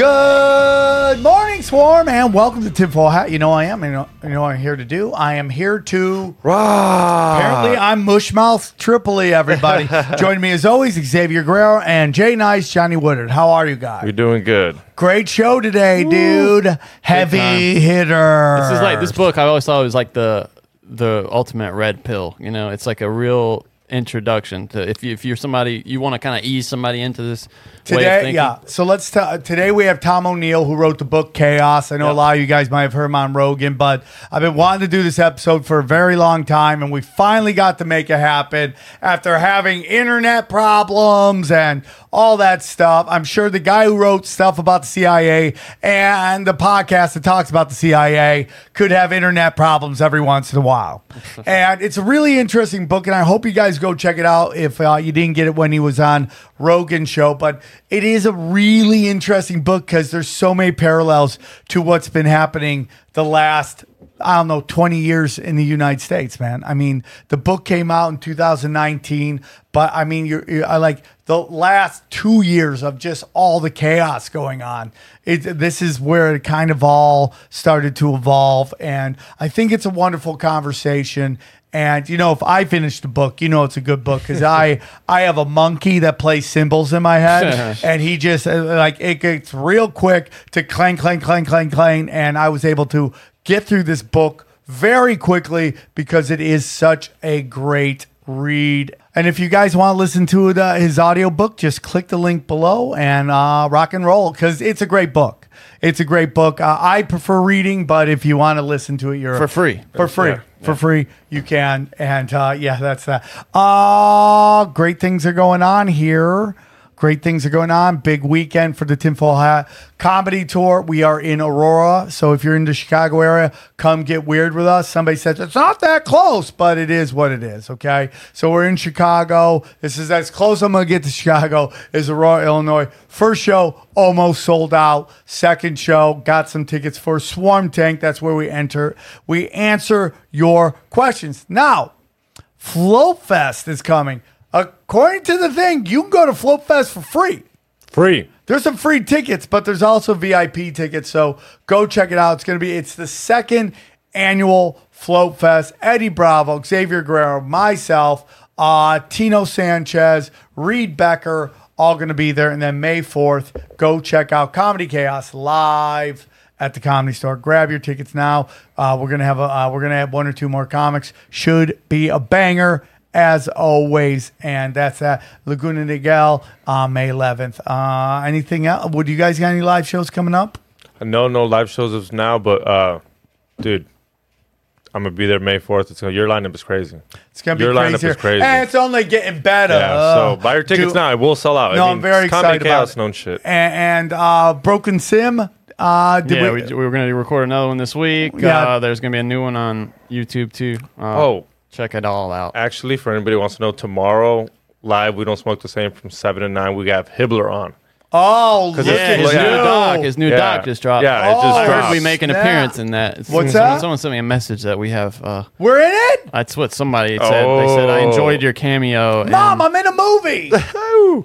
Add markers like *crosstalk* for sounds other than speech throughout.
Good morning, Swarm, and welcome to Tinfoil Hat. You know I am. You know, you know what I'm here to do. I am here to. Apparently, I'm Mushmouth Tripoli. Everybody, *laughs* joining me as always, Xavier Guerrero and Jay Nice, Johnny Woodard. How are you guys? You're doing good. Great show today, dude. Heavy time. hitter. This is like this book. I always thought it was like the the ultimate red pill. You know, it's like a real introduction to if you if you're somebody you want to kind of ease somebody into this Today, yeah. So let's t- uh, today we have Tom O'Neill who wrote the book Chaos. I know a lot of you guys might have heard him on Rogan, but I've been wanting to do this episode for a very long time, and we finally got to make it happen after having internet problems and all that stuff. I'm sure the guy who wrote stuff about the CIA and the podcast that talks about the CIA could have internet problems every once in a while. *laughs* and it's a really interesting book, and I hope you guys go check it out if uh, you didn't get it when he was on Rogan show. But it is a really interesting book because there's so many parallels to what's been happening the last I don't know, 20 years in the United States, man. I mean, the book came out in 2019, but I mean, you're, you're I like the last two years of just all the chaos going on. It, this is where it kind of all started to evolve. And I think it's a wonderful conversation. And you know, if I finish the book, you know it's a good book because I *laughs* I have a monkey that plays cymbals in my head, *laughs* and he just uh, like it gets real quick to clang clang clang clang clang, and I was able to get through this book very quickly because it is such a great read. And if you guys want to listen to uh, his audiobook, just click the link below and uh, rock and roll because it's a great book. It's a great book. Uh, I prefer reading, but if you want to listen to it, you're For free. For free. Yeah, For free, you can. And uh, yeah, that's that. Uh, great things are going on here. Great things are going on. Big weekend for the Tinfoil Hat Comedy Tour. We are in Aurora. So if you're in the Chicago area, come get weird with us. Somebody says it's not that close, but it is what it is. Okay. So we're in Chicago. This is as close I'm going to get to Chicago is Aurora, Illinois. First show almost sold out. Second show got some tickets for Swarm Tank. That's where we enter. We answer your questions. Now, Float Fest is coming. According to the thing, you can go to Float Fest for free. Free. There's some free tickets, but there's also VIP tickets. So go check it out. It's gonna be it's the second annual Float Fest. Eddie Bravo, Xavier Guerrero, myself, uh, Tino Sanchez, Reed Becker, all gonna be there. And then May 4th, go check out Comedy Chaos live at the comedy store. Grab your tickets now. Uh, we're gonna have a uh, we're gonna have one or two more comics. Should be a banger as always. And that's at Laguna Niguel on May 11th. Uh, anything else? Would you guys got any live shows coming up? No, no live shows as now, but uh, dude, I'm gonna be there May 4th. It's gonna, your lineup is crazy. It's gonna be Your lineup is crazy. And it's only getting better. Yeah, Uh, so buy your tickets dude, now. It will sell out. No, I I'm mean, very it's comedy excited about chaos, it. known shit. And, and uh, Broken Sim. Uh, did yeah, we, we, we were going to record another one this week. Yeah. Uh, there's going to be a new one on YouTube too. Uh, Oh. Check it all out. Actually, for anybody who wants to know, tomorrow live, we don't smoke the same from seven to nine. We have Hibbler on. oh, look it's- his new you. doc, his new Yeah. doc just dropped. Yeah, it just Oh, I heard dropped. we make an snap. appearance in that. It's- What's someone, that? Someone sent me a message that we have. Uh, We're in it? that's what somebody said. They said I Oh. enjoyed your cameo. and- Mom, I'm in a movie. *laughs*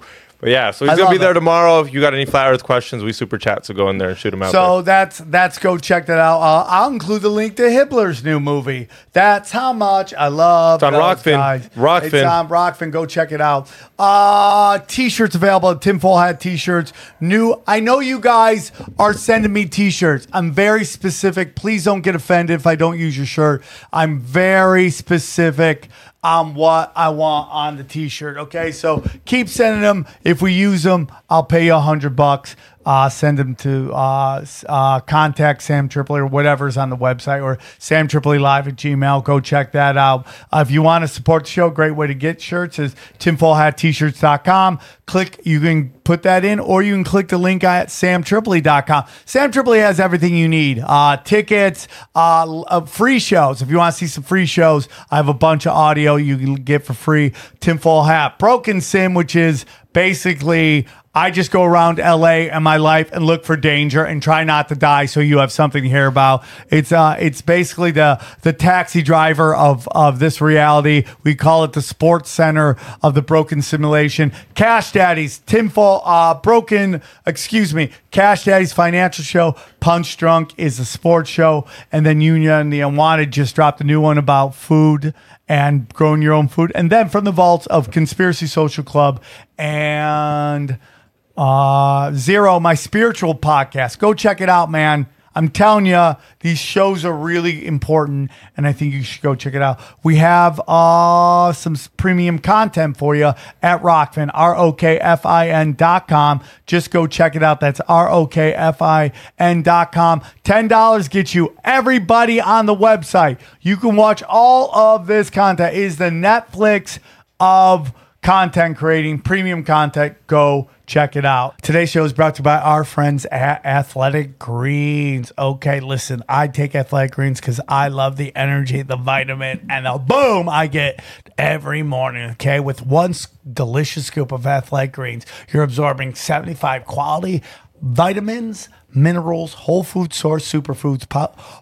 *laughs* But yeah, so he's I gonna be love there it. tomorrow. If you got any flat Earth questions, we super chat. So go in there and shoot them out. So that's that's go check that out. Uh, I'll include the link to Hibbler's new movie. That's how much I love. It's on those Rokfin. guys. Rokfin. It's on Rokfin. Go check it out. Uh, t-shirts available. Tinfoil hat t-shirts. New. I know you guys are sending me t-shirts. I'm very specific. Please don't get offended if I don't use your shirt. I'm very specific on what I want on the t-shirt. Okay, so keep sending them. If we use them, I'll pay you a hundred bucks. Uh, send them to uh, uh, contact Sam Tripoli or whatever's on the website or Sam Tripoli Live at Gmail. Go check that out. Uh, if you want to support the show, great way to get shirts is tinfoilhattshirts.com. Click, you can put that in, or you can click the link at samtripoli.com. Sam Tripoli has everything you need uh, tickets, uh, free shows. If you want to see some free shows, I have a bunch of audio you can get for free. Tinfoil Hat, Broken Sim, which is basically I just go around LA and my life and look for danger and try not to die so you have something to hear about. It's uh it's basically the the taxi driver of of this reality. We call it the sports center of the broken simulation. Cash Daddies, Tinfoil uh broken, excuse me, Cash Daddy's financial show, Punch Drunk is a sports show, and then Union and the Unwanted just dropped a new one about food and growing your own food. And then from the vaults of Conspiracy Social Club and uh, Zero, my spiritual podcast. Go check it out, man. I'm telling you, these shows are really important, and I think you should go check it out. We have uh, some premium content for you at Rokfin, R O K F I N dot com. Just go check it out. That's R O K F I N dot com. $10 gets you everybody on the website. You can watch all of this content. It is the Netflix of content creating, premium content. Go check it out. Today's show is brought to you by our friends at Athletic Greens. Okay, listen, I take Athletic Greens because I love the energy, the vitamin, and the boom I get every morning. Okay, with one delicious scoop of Athletic Greens, you're absorbing 75 quality vitamins, minerals, whole food source superfoods,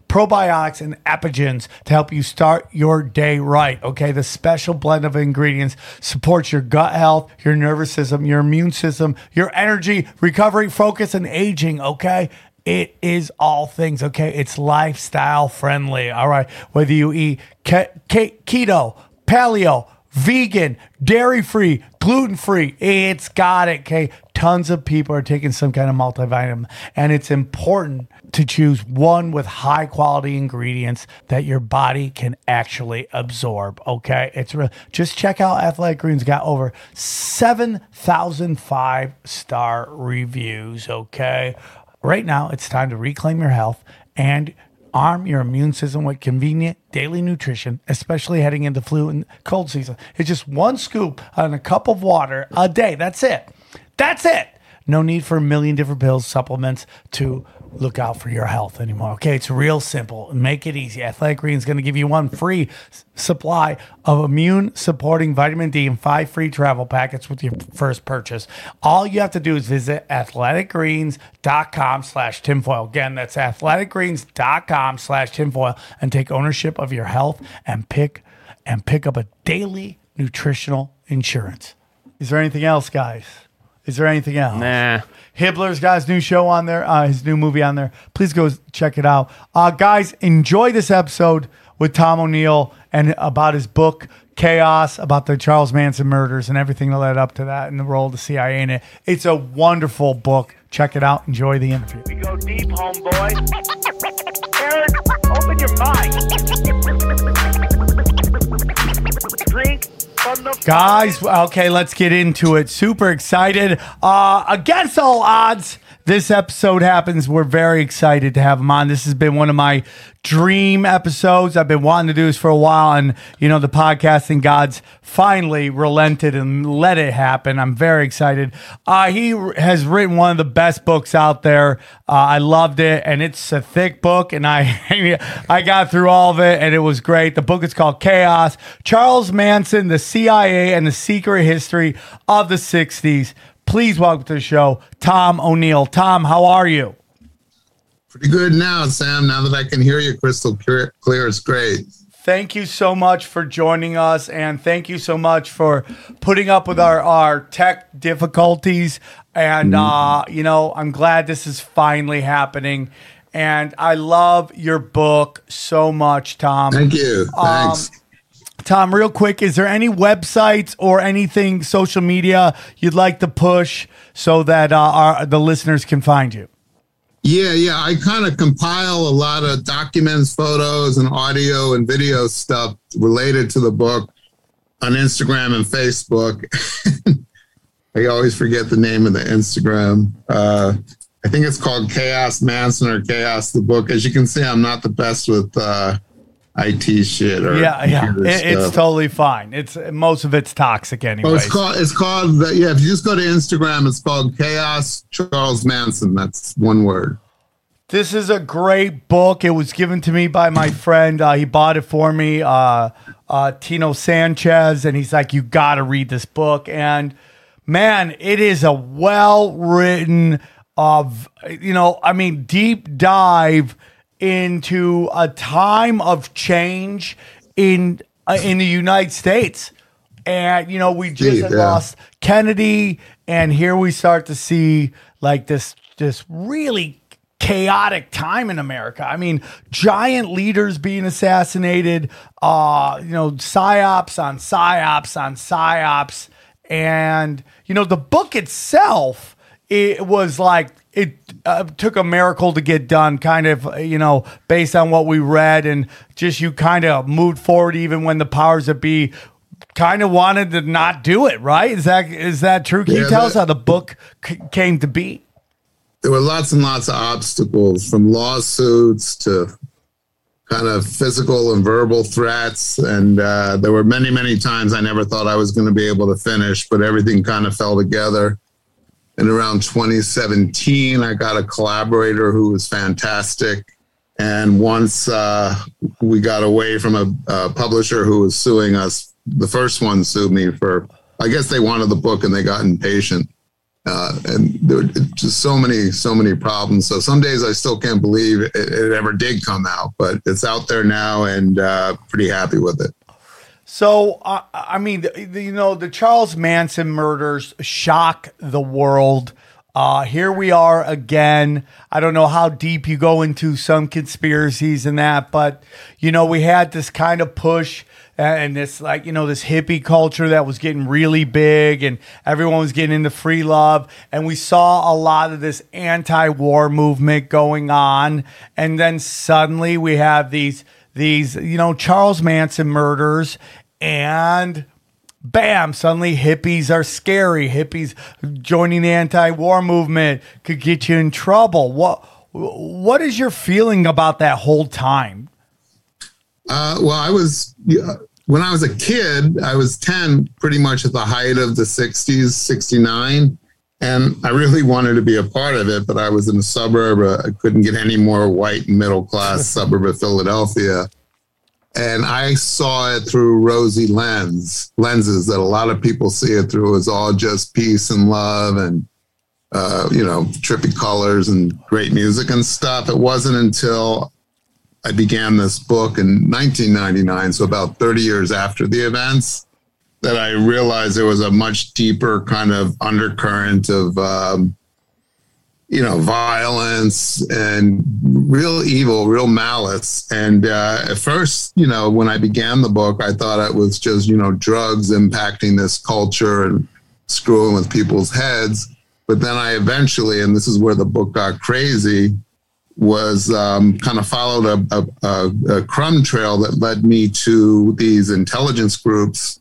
probiotics, and epigens to help you start your day right. Okay, the special blend of ingredients supports your gut health, your nervous system, your immune system, your energy, recovery, focus, and aging. Okay. It is all things, okay? It's lifestyle friendly, all right? Whether you eat ke- ke- keto, paleo, vegan, dairy free, gluten free. It's got it. Okay. Tons of people are taking some kind of multivitamin, and it's important to choose one with high quality ingredients that your body can actually absorb. Okay. It's real. Just check out Athletic Greens, got over 7,000 five star reviews. Okay. Right now, it's time to reclaim your health and arm your immune system with convenient daily nutrition, especially heading into flu and cold season. It's just one scoop on a cup of water a day. That's it. That's it. No need for a million different pills, supplements to look out for your health anymore. Okay, it's real simple. Make it easy. Athletic Greens is going to give you one free supply of immune supporting vitamin D and five free travel packets with your first purchase. All you have to do is visit athleticgreens.com slash tinfoil. Again, that's athleticgreens.com slash tinfoil and take ownership of your health and pick and pick up a daily nutritional insurance. Is there anything else, guys? Is there anything else? Nah. Hibbler's got his new show on there, uh, his new movie on there. Please go check it out. Uh, guys, enjoy this episode with Tom O'Neill and about his book, Chaos, about the Charles Manson murders and everything that led up to that and the role of the CIA in it. It's a wonderful book. Check it out. Enjoy the interview. We go deep, homeboy. Aaron, open your mind. Drink from the Guys, okay, let's get into it. Super excited. Uh, against all odds, this episode happens. We're very excited to have him on. This has been one of my dream episodes. I've been wanting to do this for a while, and you know, the podcasting gods finally relented and let it happen. I'm very excited. Uh, he has written one of the best books out there. Uh, I loved it, and it's a thick book, and I *laughs* I got through all of it, and it was great. The book is called Chaos: Charles Manson, the CIA, and the Secret History of the '60s. Please welcome to the show, Tom O'Neill. Tom, how are you? Pretty good now, Sam. Now that I can hear you crystal clear, clear it's great. Thank you so much for joining us, and thank you so much for putting up with our, our tech difficulties. And, uh, you know, I'm glad this is finally happening. And I love your book so much, Tom. Thank you. Um, Thanks. Tom, real quick, is there any websites or anything social media you'd like to push so that uh, our, the listeners can find you? yeah, yeah. I kind of compile a lot of documents, photos, and audio and video stuff related to the book on Instagram and Facebook. *laughs* I always forget the name of the Instagram. Uh, I think it's called Chaos Manson or Chaos the book. As you can see, I'm not the best with uh, IT shit or Yeah, yeah. It, it's totally fine. It's most of it's toxic anyway. Oh, it's called. It's called. Yeah, if you just go to Instagram, it's called Chaos Charles Manson. That's one word. This is a great book. It was given to me by my friend. Uh, he bought it for me, uh, uh, Tino Sanchez, and he's like, "You got to read this book." And man, it is a well written, of you know, I mean, deep dive into a time of change in uh, in the United States. And you know, we just Gee, had yeah. lost Kennedy, and here we start to see like this this really chaotic time in America. I mean, giant leaders being assassinated, uh, you know, psyops on psyops on psyops. And, you know, the book itself, it was like, it uh, took a miracle to get done, kind of, you know, based on what we read. And just you kind of moved forward even when the powers that be kind of wanted to not do it, right? Is that is that true? Can you tell that- us how the book c- came to be? There were lots and lots of obstacles, from lawsuits to kind of physical and verbal threats, and uh, there were many, many times I never thought I was going to be able to finish, but everything kind of fell together. And around 2017, I got a collaborator who was fantastic. And once uh, we got away from a, a publisher who was suing us, the first one sued me for, I guess they wanted the book and they got impatient. Uh, and there were just so many, so many problems. So some days I still can't believe it, it ever did come out, but it's out there now and uh, pretty happy with it. So, uh, I mean, the, the- you know, the Charles Manson murders shock the world. Uh, here we are again. I don't know how deep you go into some conspiracies and that, but you know, we had this kind of push and this like you know this hippie culture that was getting really big and everyone was getting into free love and we saw a lot of this anti-war movement going on and then suddenly we have these these you know Charles Manson murders and bam suddenly hippies are scary hippies joining the anti-war movement could get you in trouble what what is your feeling about that whole time Uh, well, I was when I was a kid. I was ten, pretty much at the height of the '60s, '69, and I really wanted to be a part of it. But I was in a suburb. Uh, I couldn't get any more white middle class *laughs* suburb of Philadelphia, and I saw it through rosy lens lenses that a lot of people see it through. It's all just peace and love and uh, you know trippy colors and great music and stuff. It wasn't until I began this book in 1999, so about 30 years after the events, that I realized there was a much deeper kind of undercurrent of, um, you know, violence and real evil, real malice. And uh, at first, you know, when I began the book, I thought it was just, you know, drugs impacting this culture and screwing with people's heads. But then I eventually, and this is where the book got crazy, was um, kind of followed a, a, a, crumb trail that led me to these intelligence groups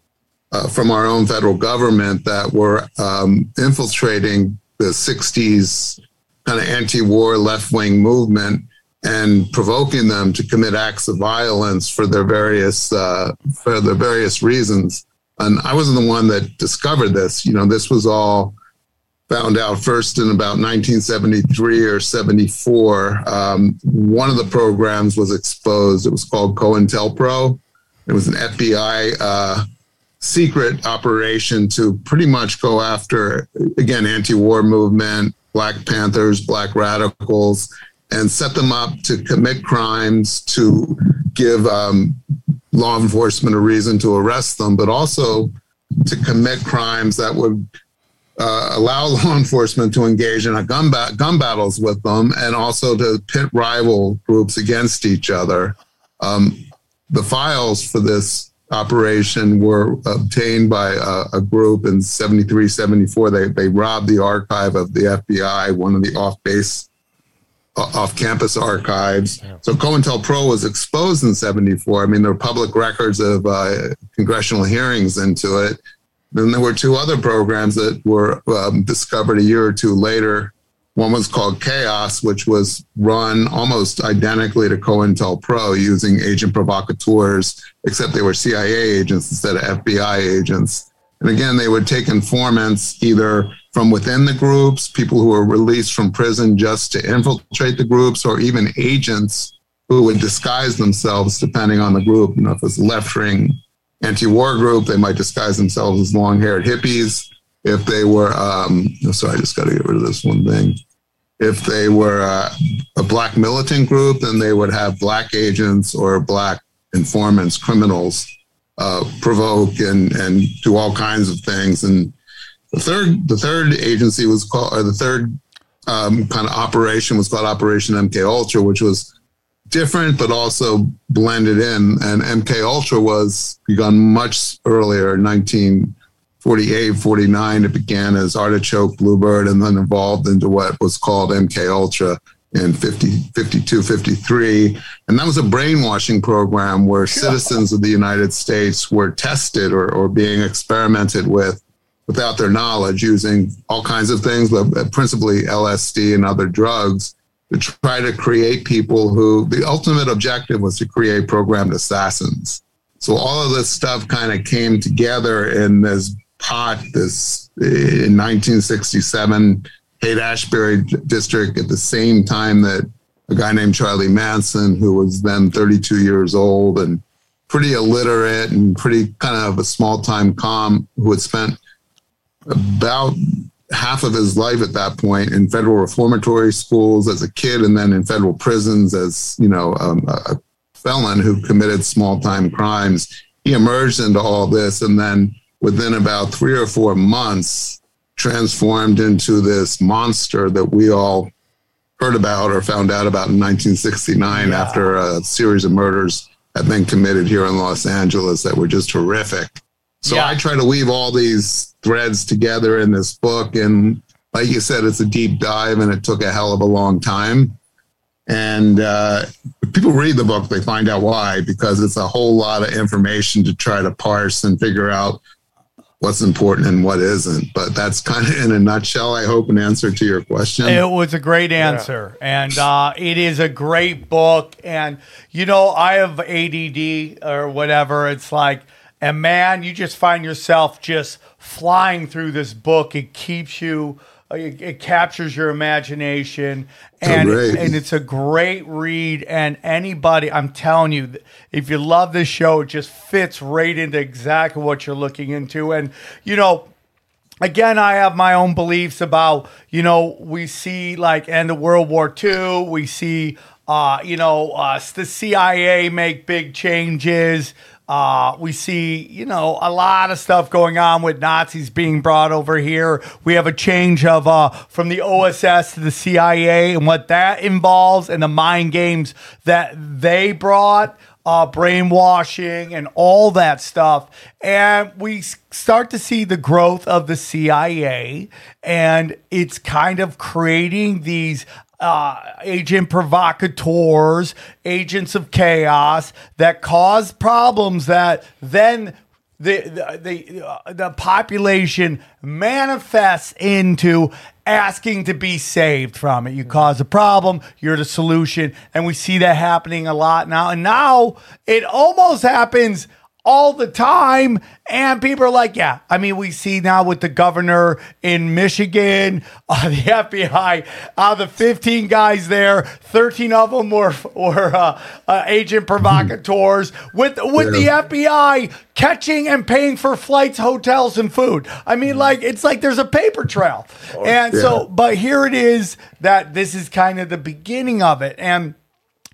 uh, from our own federal government that were um, infiltrating the 60s kind of anti-war left-wing movement and provoking them to commit acts of violence for their various uh, for their various reasons. And I wasn't the one that discovered this. You know, this was all found out first in about 1973 or 74. Um, one of the programs was exposed. It was called COINTELPRO. It was an FBI uh, secret operation to pretty much go after, again, anti-war movement, Black Panthers, Black radicals, and set them up to commit crimes, to give um, law enforcement a reason to arrest them, but also to commit crimes that would uh, allow *laughs* law enforcement to engage in a gun, ba- gun battles with them and also to pit rival groups against each other. Um, the files for this operation were obtained by a, a group in 73, 74. They, they robbed the archive of the FBI, one of the off base, off campus archives. So COINTELPRO was exposed in 74. I mean, there were public records of uh, congressional hearings into it. Then there were two other programs that were um, discovered a year or two later One was called Chaos, which was run almost identically to COINTELPRO using agent provocateurs, except they were CIA agents instead of FBI agents. And again, they would take informants either from within the groups, people who were released from prison just to infiltrate the groups, or even agents who would disguise themselves depending on the group. You know, if it's left wing anti war group, they might disguise themselves as long haired hippies. If they were, um, oh, sorry, I just got to get rid of this one thing. If they were uh, a black militant group, then they would have black agents or black informants, criminals, uh, provoke and, and do all kinds of things. And the third, the third agency was called, or the third um, kind of operation was called Operation MK Ultra, which was different but also blended in. And MK Ultra was begun much earlier, 1948, 49. It began as Artichoke, Bluebird, and then evolved into what was called MK Ultra in 50, 52, 53. And that was a brainwashing program where citizens of the United States were tested or, or being experimented with without their knowledge using all kinds of things, but principally LSD and other drugs to try to create people who the ultimate objective was to create programmed assassins. So all of this stuff kind of came together in this pot, this in 1967 Haight Ashbury district at the same time that a guy named Charlie Manson, who was then 32 years old and pretty illiterate and pretty kind of a small time com, who had spent about half of his life at that point in federal reformatory schools as a kid and then in federal prisons as you know um, a felon who committed small time crimes. He emerged into all this and then within about three or four months transformed into this monster that we all heard about or found out about in 1969 yeah. after a series of murders had been committed here in Los Angeles that were just horrific. So yeah. I try to weave all these threads together in this book. And like you said, it's a deep dive and it took a hell of a long time. And uh, if people read the book, they find out why, because it's a whole lot of information to try to parse and figure out what's important and what isn't. But that's kind of in a nutshell, I hope, an answer to your question. It was a great answer. Yeah. And uh, it is a great book. And, you know, I have ADD or whatever. It's like, and man, you just find yourself just flying through this book. It keeps you. It, it captures your imagination, and and it's a great read. And anybody, I'm telling you, if you love this show, it just fits right into exactly what you're looking into. And you know, again, I have my own beliefs about, you know, we see like end of World War II, we see, uh, you know, uh, the CIA make big changes. Uh, we see, you know, a lot of stuff going on with Nazis being brought over here. We have a change of uh, from the OSS to the CIA and what that involves and the mind games that they brought. Uh, brainwashing and all that stuff. And we start to see the growth of the CIA, and it's kind of creating these uh, agent provocateurs, agents of chaos that cause problems that then the the the, uh, the population manifests into asking to be saved from it. You cause a problem, you're the solution, and we see that happening a lot now. And now it almost happens all the time. And people are like, yeah. I mean, we see now with the governor in Michigan, *laughs* uh, the FBI, uh, the 15 guys there, 13 of them were, *laughs* were uh, uh agent provocateurs *laughs* with, with yeah. the FBI catching and paying for flights, hotels, and food. I mean, like, it's like there's a paper trail. Oh, and yeah. so, but here it is that this is kind of the beginning of it. And,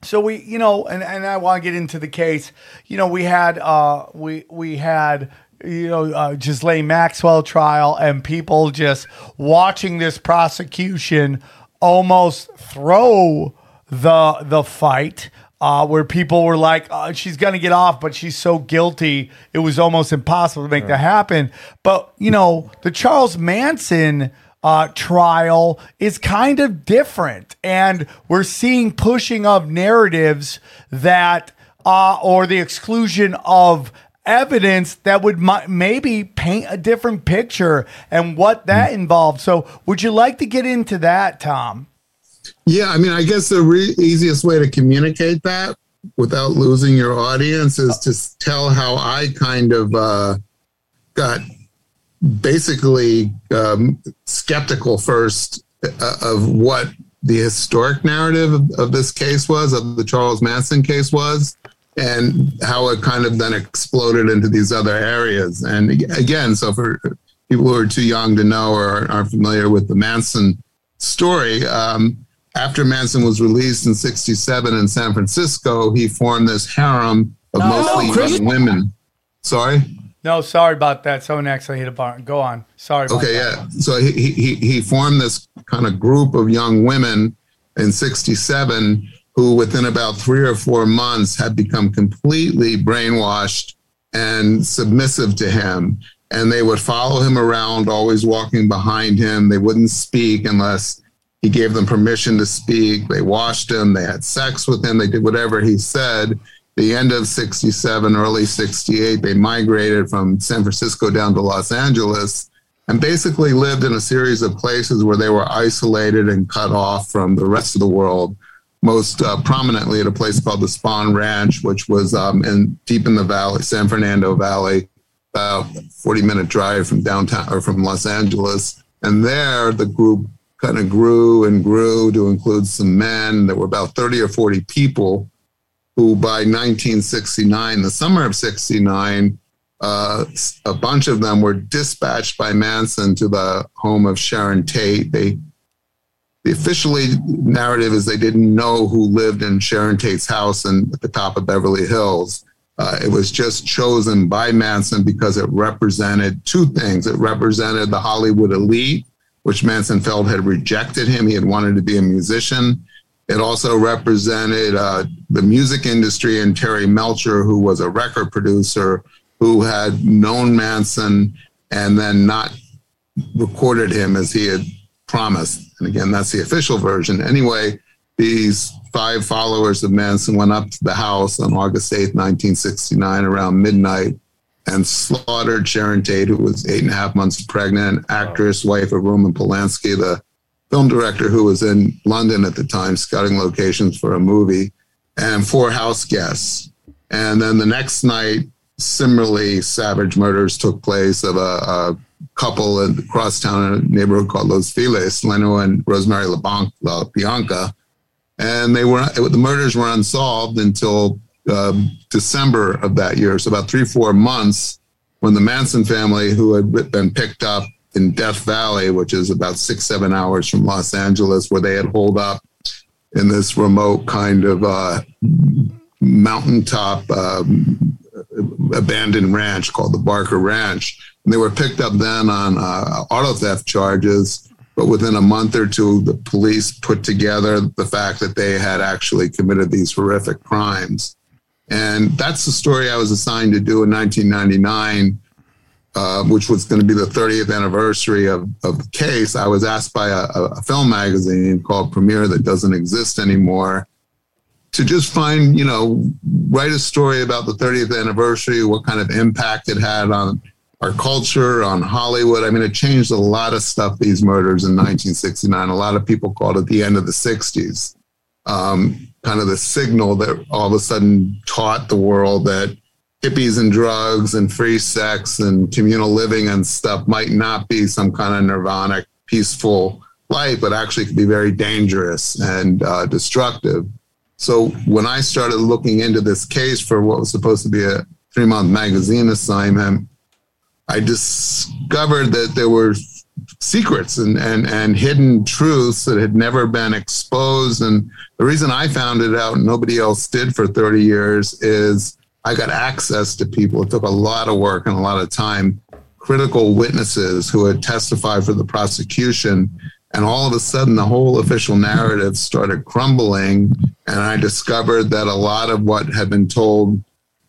so we, you know, and, and I want to get into the case. You know, we had uh, we we had you know uh, Ghislaine Maxwell trial, and people just watching this prosecution almost throw the the fight. Uh, where people were like, oh, she's going to get off, but she's so guilty, it was almost impossible to make that happen. But, you know, the Charles Manson uh, trial is kind of different. And we're seeing pushing of narratives that, uh, or the exclusion of evidence that would mi- maybe paint a different picture and what that involved. So, would you like to get into that, Tom? Yeah, I mean, I guess the re- easiest way to communicate that without losing your audience is to tell how I kind of uh, got basically um, skeptical first uh, of what the historic narrative of, of this case was, of the Charles Manson case was, and how it kind of then exploded into these other areas. And again, so for people who are too young to know or aren't familiar with the Manson story, um, after Manson was released in 67 in San Francisco, he formed this harem of mostly Chris- young women. Sorry? No, sorry about that. Someone actually hit a barn. Go on. Sorry. About that. Okay, that. yeah. So he, he, he formed this kind of group of young women in 67 who, within about three or four months, had become completely brainwashed and submissive to him. And they would follow him around, always walking behind him. They wouldn't speak unless he gave them permission to speak. They washed him, they had sex with him, they did whatever he said. The end of 67, early 68, they migrated from San Francisco down to Los Angeles and basically lived in a series of places where they were isolated and cut off from the rest of the world. Most uh, prominently at a place called the Spahn Ranch, which was um, in deep in the valley, San Fernando Valley, about 40 minute drive from downtown or from Los Angeles. And there, the group kind of grew and grew to include some men. There were about 30 or 40 people who, by 1969, the summer of 69, uh, a bunch of them were dispatched by Manson to the home of Sharon Tate. They, the officially narrative is they didn't know who lived in Sharon Tate's house and at the top of Beverly Hills. Uh, it was just chosen by Manson because it represented two things. It represented the Hollywood elite, which Manson felt had rejected him. He had wanted to be a musician. It also represented uh, the music industry and Terry Melcher, who was a record producer who had known Manson and then not recorded him as he had promised. And again, that's the official version. Anyway, these five followers of Manson went up to the house on August 8th, 1969, around midnight, and slaughtered Sharon Tate, who was eight and a half months pregnant, actress, wife of Roman Polanski, the film director who was in London at the time, scouting locations for a movie, and four house guests. And then the next night, similarly savage murders took place of a, a couple in across town in a neighborhood called Los Feliz, Leno and Rosemary LeBon- La Bianca. And they were the murders were unsolved until um, December of that year. So about three, four months when the Manson family, who had been picked up in Death Valley, which is about six, seven hours from Los Angeles, where they had holed up in this remote kind of uh, mountaintop um, abandoned ranch called the Barker Ranch. And they were picked up then on uh, auto theft charges. But within a month or two, the police put together the fact that they had actually committed these horrific crimes. And that's the story I was assigned to do in 1999, uh, which was going to be the 30th anniversary of, of the case. I was asked by a, a film magazine called Premiere that doesn't exist anymore to just find, you know, write a story about the 30th anniversary, what kind of impact it had on our culture, on Hollywood. I mean, it changed a lot of stuff, these murders in 1969. A lot of people called it the end of the 60s. Um, kind of the signal that all of a sudden taught the world that hippies and drugs and free sex and communal living and stuff might not be some kind of nirvanic, peaceful life, but actually could be very dangerous and uh, destructive. So when I started looking into this case for what was supposed to be a three month magazine assignment, I discovered that there were secrets and, and, and hidden truths that had never been exposed. And the reason I found it out and nobody else did for 30 years is I got access to people. It took a lot of work and a lot of time, critical witnesses who had testified for the prosecution. And all of a sudden, the whole official narrative started crumbling. And I discovered that a lot of what had been told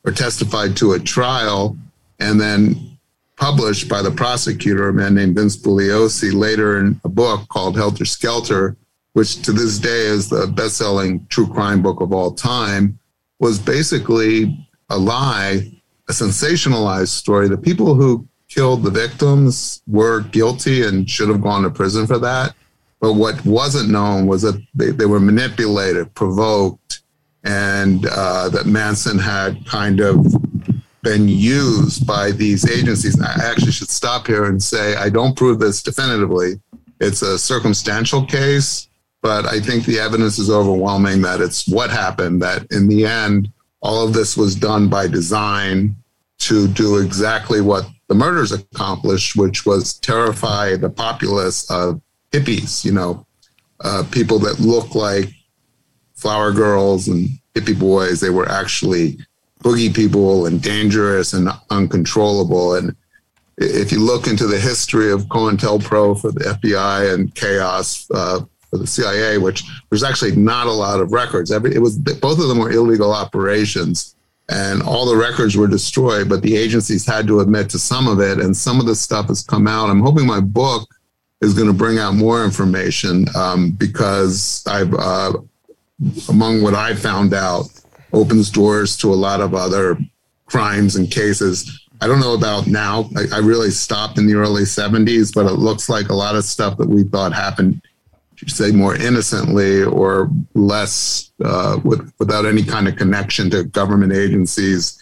or testified to at trial and then published by the prosecutor, a man named Vince Bugliosi, later in a book called Helter Skelter, which to this day is the best selling true crime book of all time, was basically a lie a sensationalized story. The people who killed the victims were guilty and should have gone to prison for that. But what wasn't known was that they, they were manipulated, provoked, and uh, that Manson had kind of been used by these agencies. I actually should stop here and say I don't prove this definitively. It's a circumstantial case, but I think the evidence is overwhelming that it's what happened, that in the end, all of this was done by design to do exactly what the murders accomplished, which was terrify the populace of hippies, you know, uh, people that look like flower girls and hippie boys. They were actually boogie people and dangerous and uncontrollable. And if you look into the history of COINTELPRO for the FBI and chaos uh, for the CIA, which there's actually not a lot of records. Every, it was both of them were illegal operations, and all the records were destroyed. But the agencies had to admit to some of it, and some of the stuff has come out. I'm hoping my book is going to bring out more information um, because I've, uh, among what I found out, opens doors to a lot of other crimes and cases. I don't know about now. I, I, really stopped in the early 70s, but it looks like a lot of stuff that we thought happened, say, more innocently or less uh, with, without any kind of connection to government agencies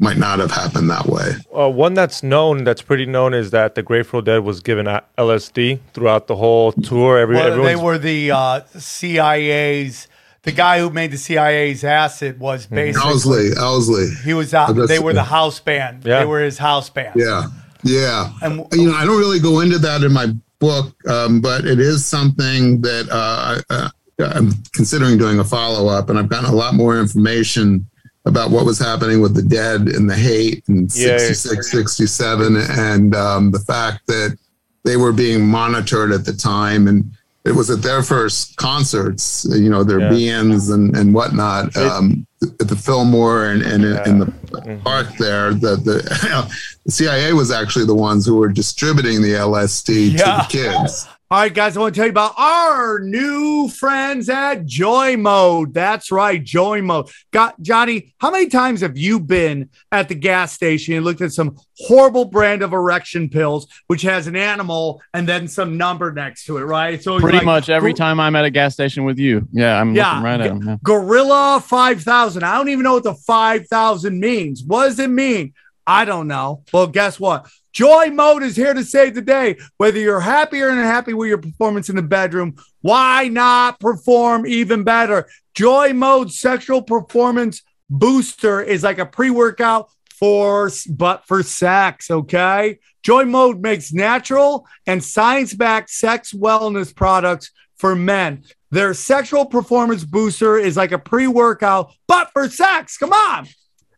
might not have happened that way. Uh, one that's known, that's pretty known, is that the Grateful Dead was given LSD throughout the whole tour. Every, well, they were the uh, CIA's. The guy who made the CIA's acid was Mm-hmm. basically Owsley. Owsley. he was out. That's- They were the house band. Yeah. They were his house band. Yeah, yeah. And- you know, I don't really go into that in my book, um, but it is something that uh, I, uh, I'm considering doing a follow up, and I've gotten a lot more information about what was happening with the dead and the Haight in Yeah. 66, 67, and um, the fact that they were being monitored at the time and it was at their first concerts, you know, their Yeah. bands and, and whatnot, um, at the Fillmore and, and in the Mm-hmm. park there. The, *laughs* the, the CIA was actually the ones who were distributing the LSD Yeah. to the kids. All right, guys, I want to tell you about our new friends at Joy Mode. That's right, Joy Mode. Got Johnny, how many times have you been at the gas station and looked at some horrible brand of erection pills, which has an animal and then some number next to it, right? So Pretty like, much every time I'm at a gas station with you. Yeah, I'm Yeah, looking right at them. Yeah. Gorilla 5000. I don't even know what the 5000 means. What does it mean? I don't know. Well, guess what? Joy Mode is here to save the day. Whether you're happy or unhappy with your performance in the bedroom, why not perform even better? Joy Mode Sexual Performance Booster is like a pre workout for, but for sex, okay? Joy Mode makes natural and science backed sex wellness products for men. Their sexual performance booster is like a pre workout, but for sex. Come on.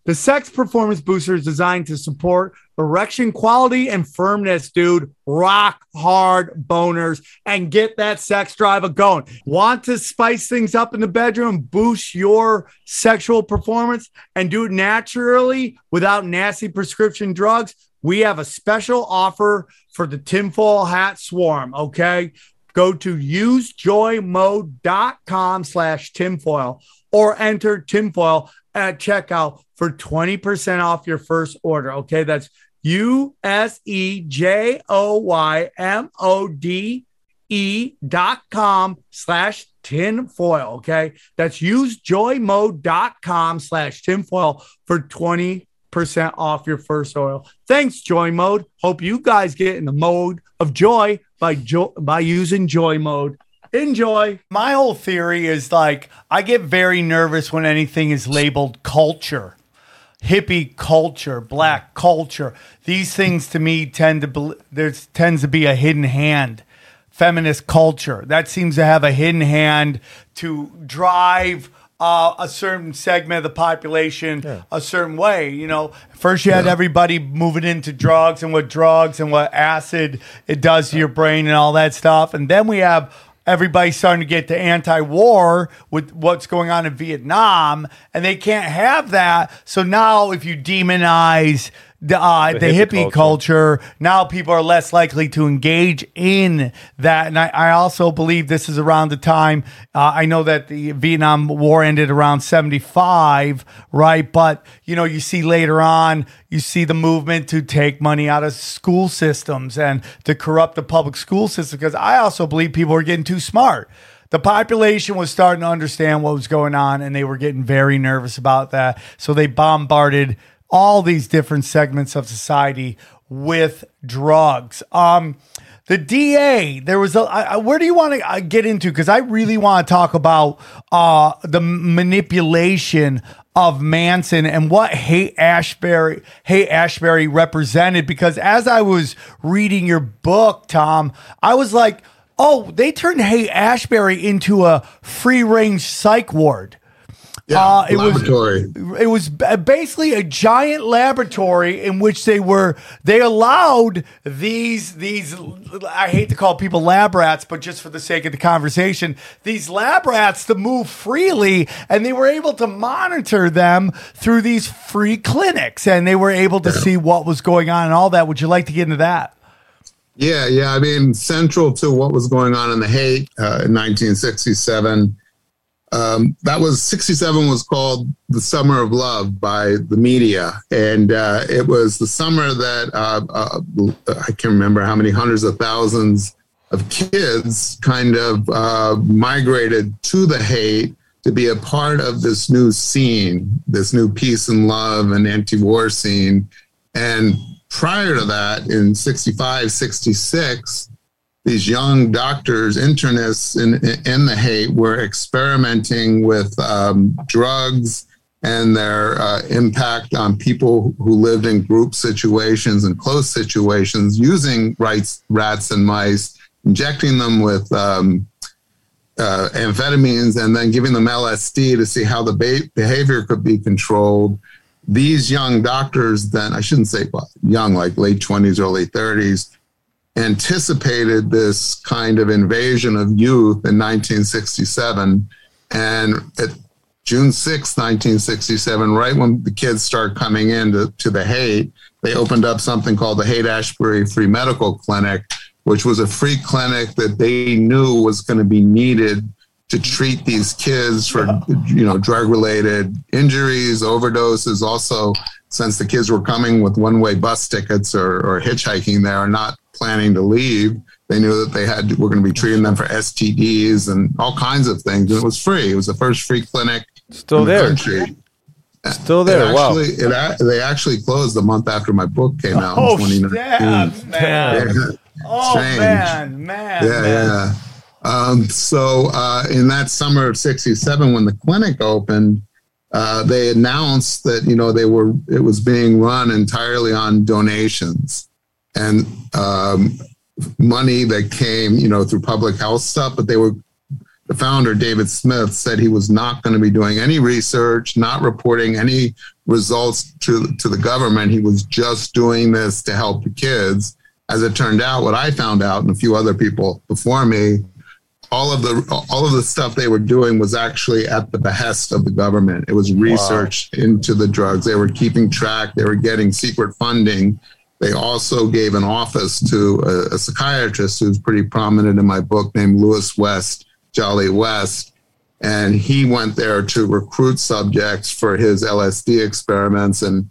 The sex performance booster is designed to support erection quality and firmness, dude. Rock hard boners and get that sex drive going. Want to spice things up in the bedroom, boost your sexual performance, and do it naturally without nasty prescription drugs? We have a special offer for the tinfoil hat swarm. Okay. Go to usejoymode.com slash tinfoil or enter tinfoil at checkout for 20% off your first order. Okay, that's U S E J O Y M O D E dot com slash tinfoil. Okay, that's usejoymode.com slash tinfoil for 20% off your first oil. Thanks, Joy Mode. Hope you guys get in the mode of joy by jo- by using Joy Mode. Enjoy. My whole theory is like I get very nervous when anything is labeled culture, hippie culture, black culture. These things to me tend to bel there tends to be a hidden hand. Feminist culture that seems to have a hidden hand to drive uh, a certain segment of the population a certain way. You know, first you had everybody moving into drugs and what drugs and what acid it does to your brain and all that stuff, and then we have everybody's starting to get to anti-war with what's going on in Vietnam, and they can't have that. So now, if you demonize the, uh, the, The hippie, hippie culture. Now people are less likely to engage in that. And I, I also believe this is around the time, uh, I know that the Vietnam War ended around 75, right? But, you know, you see later on, you see the movement to take money out of school systems and to corrupt the public school system because I also believe people are getting too smart. The population was starting to understand what was going on and they were getting very nervous about that. So they bombarded all these different segments of society with drugs. Um, the DA, there was a. I, where do you want to uh, get into? Because I really want to talk about uh, the manipulation of Manson and what Haight Ashbury, Haight Ashbury represented. Because as I was reading your book, Tom, I was like, oh, they turned Haight Ashbury into a free range psych ward. Yeah, Uh, it was- It was basically a giant laboratory in which they were they allowed these these I hate to call people lab rats, but just for the sake of the conversation, these lab rats to move freely, and they were able to monitor them through these free clinics, and they were able to see what was going on and all that. Would you like to get into that? Yeah, yeah. I mean, central to what was going on in the Haight uh, in 1967, um, that was 67 was called the Summer of Love by the media, and uh, it was the summer that uh, uh, I can't remember how many hundreds of thousands of kids kind of uh, migrated to the Haight to be a part of this new scene, this new peace and love and anti-war scene, and prior to that in 65 66 these young doctors internists in, in the Haight were experimenting with um, drugs and their uh, impact on people who lived in group situations and close situations using rights, rats and mice injecting them with um, uh, amphetamines and then giving them lsd to see how the ba- behavior could be controlled. These young doctors then i shouldn't say well, young like late 20s early 30s anticipated this kind of invasion of youth in 1967 and at june 6 1967 right when the kids start coming in to, to the haight they opened up something called the haight ashbury free medical clinic which was a free clinic that they knew was going to be needed to treat these kids for you know drug related injuries overdoses. Also since the kids were coming with one way bus tickets or, or hitchhiking there and not planning to leave they knew that they had were going to be treating them for stds and all kinds of things and it was free it was the first free clinic Still in the there. country. Still It there. Wow. it, they actually closed the month after my book came out Oh, in 2019 snap, man. Yeah. Oh Strange. man, man, yeah, man. yeah. Um, so uh, in that summer of '67, when the clinic opened, uh, they announced that you know they were it was being run entirely on donations and um, money that came you know through public health stuff, but they were the founder David Smith said he was not going to be doing any research, not reporting any results to to the government. He was just doing this to help the kids. As it turned out, what I found out and a few other people before me, all of the all of the stuff they were doing was actually at the behest of the government. It was research into the drugs. They were keeping track. They were getting secret funding. They also gave an office to a, a psychiatrist who's pretty prominent in my book named Louis West, Jolly West. And he went there to recruit subjects for his LSD experiments. And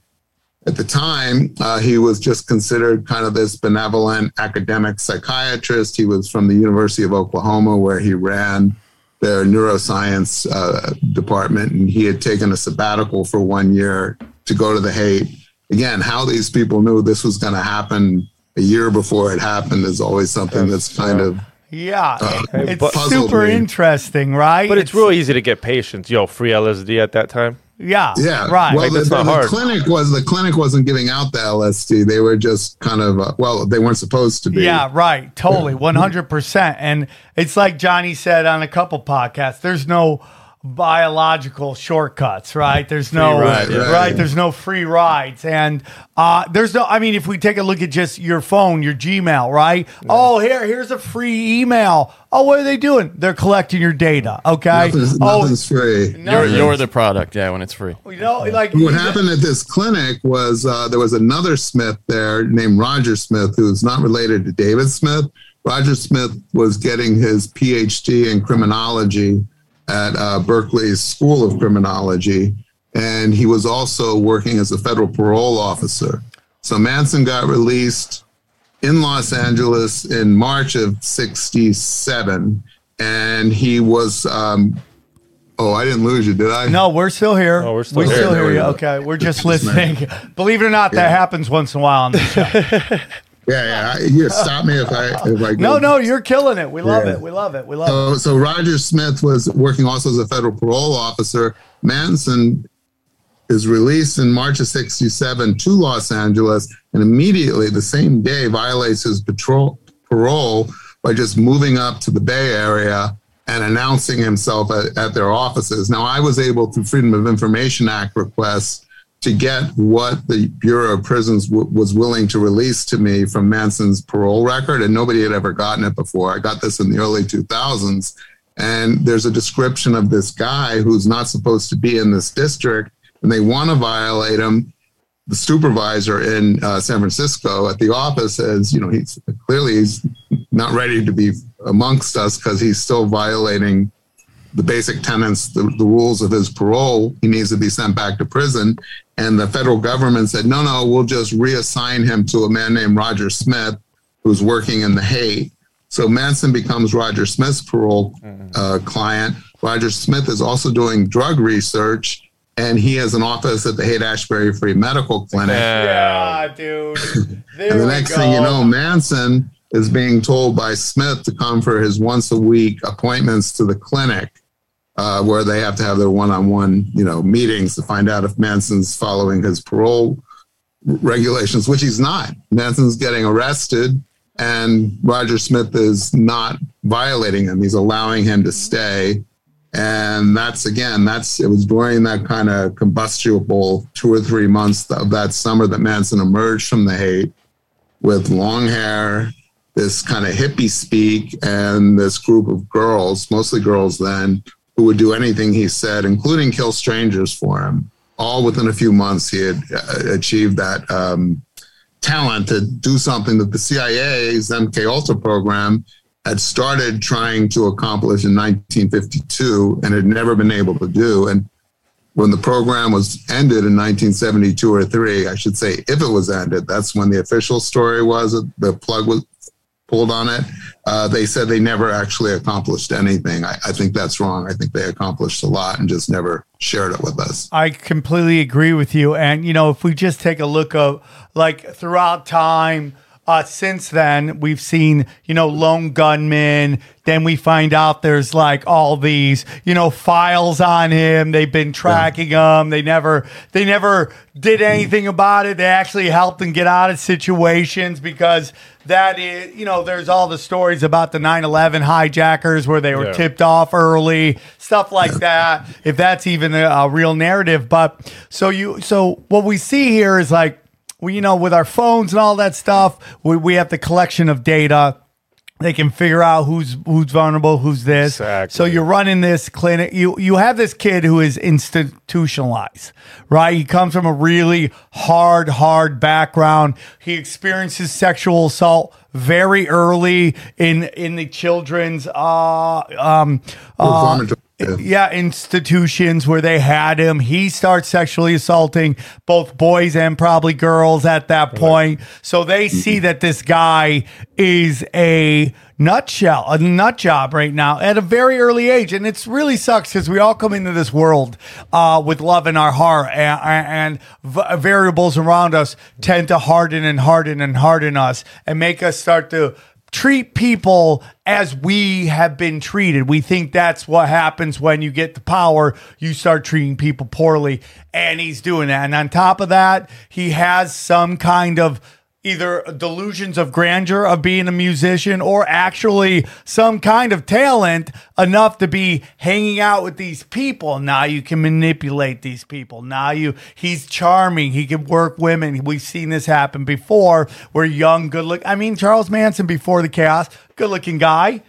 at the time, uh, he was just considered kind of this benevolent academic psychiatrist. He was from the University of Oklahoma, where he ran their neuroscience uh, department, and he had taken a sabbatical for one year to go to the Haight. Again, how these people knew this was going to happen a year before it happened is always something that's kind of Yeah, it's but- super me. interesting, right? But it's real easy to get patients. Yo, free LSD at that time. yeah, Yeah, right. Well, the, that's the- not the hard. clinic was the clinic wasn't giving out the LSD. They were just kind of uh, well, they weren't supposed to be. Yeah, right. Totally. 100%. And it's like Johnny said on a couple podcasts there's no biological shortcuts, right? There's no ride, right, right. There's no free rides, and uh, there's no. I mean, if we take a look at just your phone, your Gmail, right? Oh, here, here's a free email. Oh, what are they doing? They're collecting your data. Okay. Nothing's, oh, nothing's free. You're, you're the product, yeah, when it's free. you know, like What happened at this clinic was uh, there was another Smith there named Roger Smith, who's not related to David Smith. Roger Smith was getting his PhD in criminology at uh, Berkeley's School of Criminology, and he was also working as a federal parole officer. So Manson got released in Los Angeles in March of 67, and he was. Um, oh, I didn't lose you, did I? No, we're still here. Oh, we're still we here. still There hear we you. Okay, we're just *laughs* listening. Believe it or not, that happens once in a while on the show. *laughs* Yeah, yeah. I- You stop me if I if I *laughs* no, go- no, you're killing it. We love Yeah. it. We love it. We love it. So, so Roger Smith was working also as a federal parole officer. Manson is released in March of 67 to Los Angeles and immediately the same day violates his patrol, parole by just moving up to the Bay Area and announcing himself at, at their offices. Now, I was able, through Freedom of Information Act requests, to get what the Bureau of Prisons w- was willing to release to me from Manson's parole record, and nobody had ever gotten it before. I got this in the early 2000s, and there's a description of this guy who's not supposed to be in this district, and they want to violate him. The supervisor in uh, San Francisco at the office says, you know, he's clearly he's not ready to be amongst us because he's still violating the basic tenets, the, the rules of his parole, he needs to be sent back to prison. And the federal government said, no, no, we'll just reassign him to a man named Roger Smith, who's working in the Haight. So Manson becomes Roger Smith's parole uh, client. Roger Smith is also doing drug research, and he has an office at the Haight Ashbury Free Medical Clinic. Yeah, dude. *laughs* There And the next go. thing you know, Manson is being told by Smith to come for his once a week appointments to the clinic, uh, where they have to have their one on one, you know, meetings to find out if Manson's following his parole regulations, which he's not. Manson's getting arrested, and Roger Smith is not violating him. He's allowing him to stay. And that's again, that's it was during that kind of combustible two or three months of that summer that Manson emerged from the Haight with long hair, this kind of hippie speak, and this group of girls, mostly girls then, who would do anything he said, including kill strangers for him. All within a few months, he had uh, achieved that um, talent to do something that the CIA's MK Ultra program had started trying to accomplish in 1952 and had never been able to do. And when the program was ended in 1972 or three, I should say, if it was ended, that's when the official story was the plug was pulled on it. Uh, they said they never actually accomplished anything. I, I think that's wrong. I think they accomplished a lot and just never shared it with us. I completely agree with you. And, you know, if we just take a look of like throughout time, uh, since then, we've seen, you know, lone gunmen. Then we find out there's like all these, you know, files on him. They've been tracking him. They never, they never did anything about it. They actually helped him get out of situations because that is, you know, there's all the stories about the 9 11 hijackers where they were Yeah. tipped off early, stuff like that. If that's even a, a real narrative. But so you, so what we see here is like, we, you know, with our phones and all that stuff, we, we have the collection of data. They can figure out who's who's vulnerable, who's this. Exactly. So you're running this clinic. You you have this kid who is institutionalized, right? He comes from a really hard, hard background. He experiences sexual assault very early in in the children's uh um uh, Yeah, institutions where they had him. He starts sexually assaulting both boys and probably girls at that point. So they see that this guy is a nutshell, a nut job right now at a very early age. And it's really sucks because we all come into this world uh, with love in our heart and, and v- variables around us tend to harden and harden and harden us and make us start to treat people as we have been treated. We think that's what happens when you get the power. You start treating people poorly. And he's doing that. And on top of that, he has some kind of either delusions of grandeur of being a musician or actually some kind of talent enough to be hanging out with these people. Now you can manipulate these people. Now you he's charming. He can work women. We've seen this happen before where young, good look. I mean, Charles Manson before the chaos, good looking guy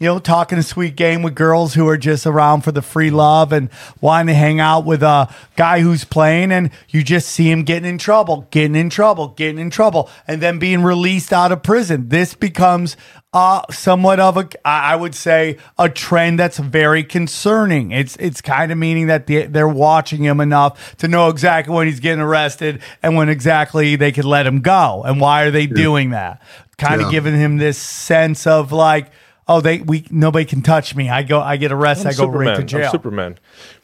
you know, talking a sweet game with girls who are just around for the free love and wanting to hang out with a guy who's playing, and you just see him getting in trouble, getting in trouble, getting in trouble, and then being released out of prison. This becomes uh, somewhat of a, I would say, a trend that's very concerning. It's it's kind of meaning that they, they're watching him enough to know exactly when he's getting arrested and when exactly they could let him go, and why are they doing that? Kind of Yeah. giving him this sense of like oh they we nobody can touch me i go i get arrested i I'm go right to Superman. jail I'm Superman.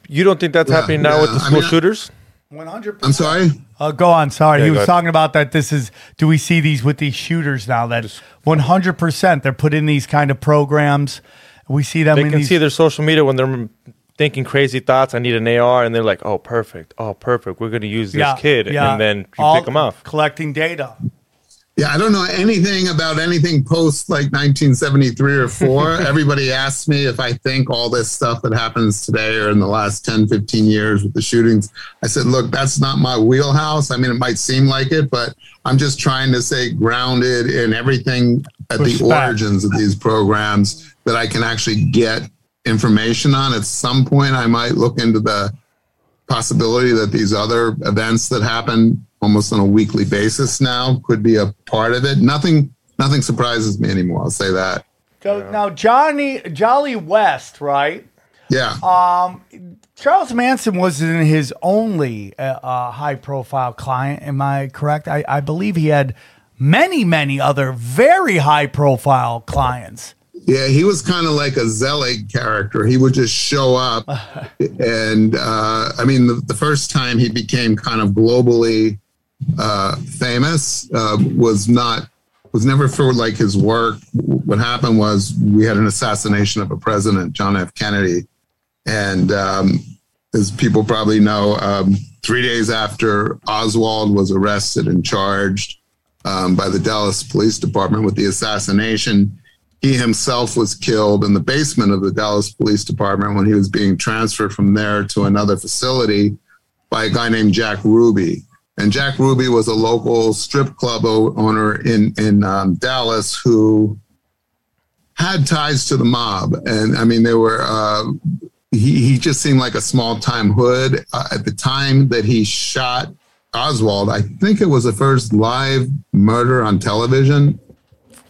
You don't think that's Yeah, happening now with yeah, the I school mean, shooters? 100 I'm sorry. uh, go on sorry Yeah, he was talking about that this is do we see these with these shooters now that 100% they're put in these kind of programs we see them They in can these see their social media when they're thinking crazy thoughts. I need an AR, and they're like, "Oh, perfect. Oh, perfect. We're going to use this kid," and then you all pick them off. collecting data Yeah, I don't know anything about anything post like 1973 or 4. *laughs* Everybody asks me if I think all this stuff that happens today or in the last 10, 15 years with the shootings. I said, look, that's not my wheelhouse. I mean, it might seem like it, but I'm just trying to say grounded in everything at the Respect. origins of these programs that I can actually get information on. At some point, I might look into the possibility that these other events that happen almost on a weekly basis now could be a part of it. Nothing, nothing surprises me anymore. I'll say that. so now johnny jolly west right Yeah. Um, Charles Manson wasn't his only uh, uh, high profile client. Am I correct? I, I believe he had many, many other very high profile clients. Yeah, he was kind of like a Zelig character. He would just show up, *laughs* and uh, I mean, the, the first time he became kind of globally uh, famous uh, was not was never for like his work. What happened was we had an assassination of a president, John F. Kennedy, and um, as people probably know, um, three days after Oswald was arrested and charged um, by the Dallas Police Department with the assassination he himself was killed in the basement of the Dallas Police Department when he was being transferred from there to another facility by a guy named Jack Ruby. And Jack Ruby was a local strip club owner in in um, Dallas who had ties to the mob, and I mean they were. Uh, he he just seemed like a small time hood uh, at the time that he shot Oswald. I think it was the first live murder on television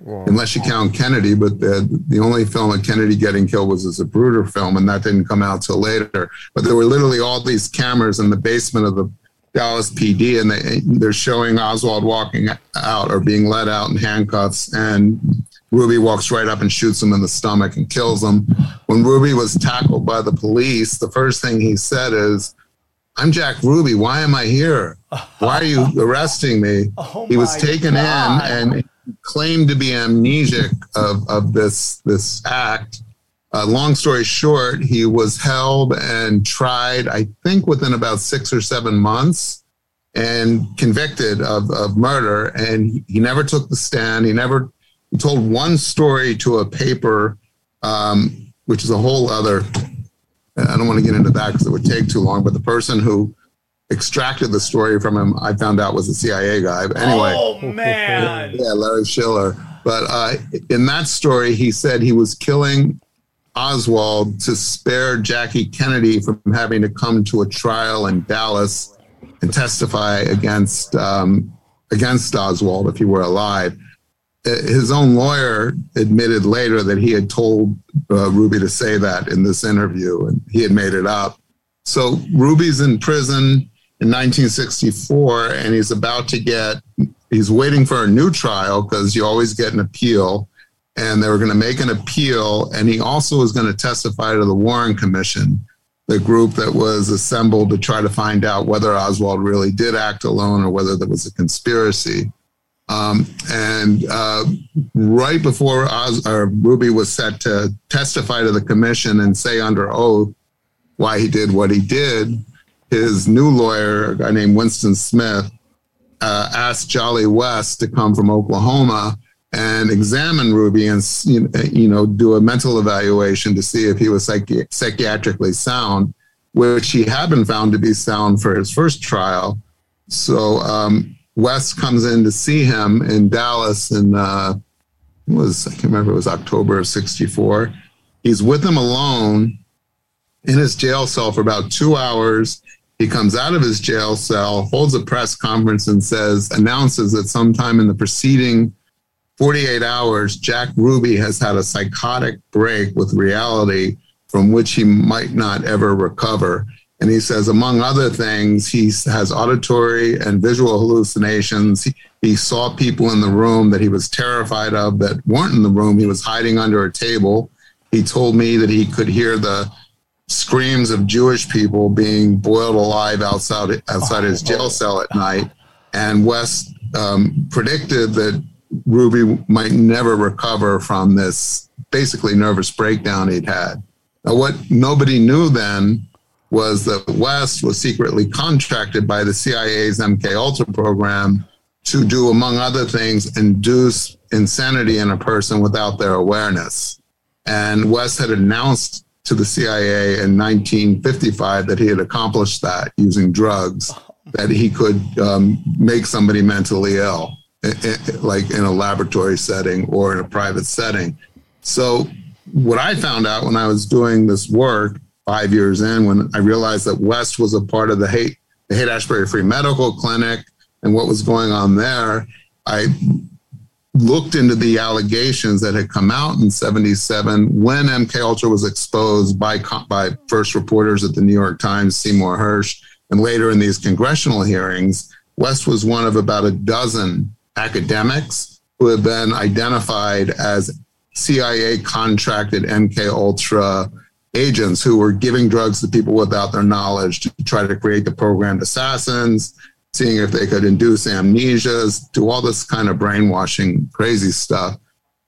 unless you count Kennedy. But the the only film of Kennedy getting killed was as a Zapruder film, and that didn't come out till later. But there were literally all these cameras in the basement of the Dallas PD, and they they're showing Oswald walking out or being led out in handcuffs, and Ruby walks right up and shoots him in the stomach and kills him. When Ruby was tackled by the police, the first thing he said is. I'm Jack Ruby. Why am I here? Why are you *laughs* arresting me? Oh he was taken God. in and claimed to be amnesic of, of this this act. Uh, long story short, he was held and tried, I think, within about six or seven months, and convicted of, of murder. And he, never took the stand. He never he told one story to a paper, um, which is a whole other. I don't want to get into that because it would take too long. But the person who extracted the story from him, I found out was a CIA guy. But anyway. Oh, man. Yeah, Larry Schiller. But uh, in that story, he said he was killing Oswald to spare Jackie Kennedy from having to come to a trial in Dallas and testify against um, against Oswald if he were alive. Uh, His own lawyer admitted later that he had told uh, Ruby to say that in this interview, and he had made it up. So Ruby's in prison in 1964, and he's about to get. He's waiting for a new trial because you always get an appeal, and they were going to make an appeal, and he also was going to testify to the Warren Commission, the group that was assembled to try to find out whether Oswald really did act alone or whether there was a conspiracy. Um, and uh, right before Ruby was set to testify to the commission and say under oath why he did what he did, his new lawyer, a guy named Winston Smith, uh, asked Jolly West to come from Oklahoma and examine Ruby and you know do a mental evaluation to see if he was psychi- psychiatrically sound, which he had been found to be sound for his first trial. So um, West comes in to see him in Dallas, and uh, was I can't remember it was October of '64. He's with him alone in his jail cell for about two hours. He comes out of his jail cell, holds a press conference, and says, announces that sometime in the preceding 48 hours, Jack Ruby has had a psychotic break with reality from which he might not ever recover. And he says, among other things, he has auditory and visual hallucinations. He, he saw people in the room that he was terrified of that weren't in the room. He was hiding under a table. He told me that he could hear the screams of Jewish people being boiled alive outside outside his jail cell at night. And West um, predicted that Ruby might never recover from this basically nervous breakdown he'd had. Now, what nobody knew then was that West was secretly contracted by the CIA's MK Ultra program to do, among other things, induce insanity in a person without their awareness. And West had announced to the CIA in 1955 that he had accomplished that using drugs, that he could um, make somebody mentally ill, like in a laboratory setting or in a private setting. So, what I found out when I was doing this work five years in, when I realized that West was a part of the Haight, the Haight Ashbury Free Medical Clinic and what was going on there, I looked into the allegations that had come out in 77 when MK Ultra was exposed by by first reporters at the New York Times, Seymour Hersh, and later in these congressional hearings, West was one of about a dozen academics who had been identified as CIA contracted MK Ultra agents who were giving drugs to people without their knowledge to try to create the programmed assassins, seeing if they could induce amnesias, do all this kind of brainwashing, crazy stuff.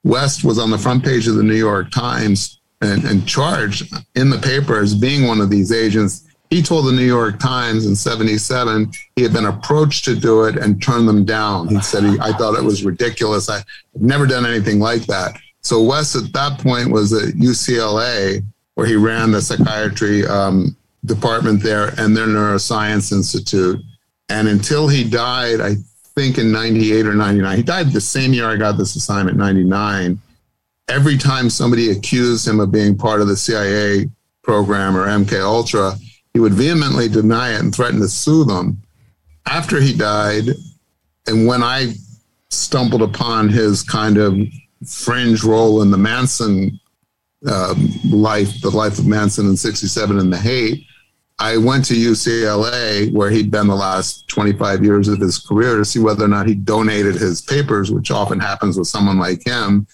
West was on the front page of the New York Times and, and charged in the paper as being one of these agents. He told the New York Times in 77 he had been approached to do it and turned them down. He said, he, I thought it was ridiculous. I've never done anything like that. So West at that point was at UCLA, where he ran the psychiatry um, department there and their neuroscience institute. And until he died, I think in 98 or 99, he died the same year I got this assignment, 99. Every time somebody accused him of being part of the CIA program or MK Ultra, he would vehemently deny it and threaten to sue them. After he died, and when I stumbled upon his kind of fringe role in the Manson um, life, the life of Manson in 67 and the Haight, I went to UCLA, where he'd been the last 25 years of his career, to see whether or not he donated his papers, which often happens with someone like him.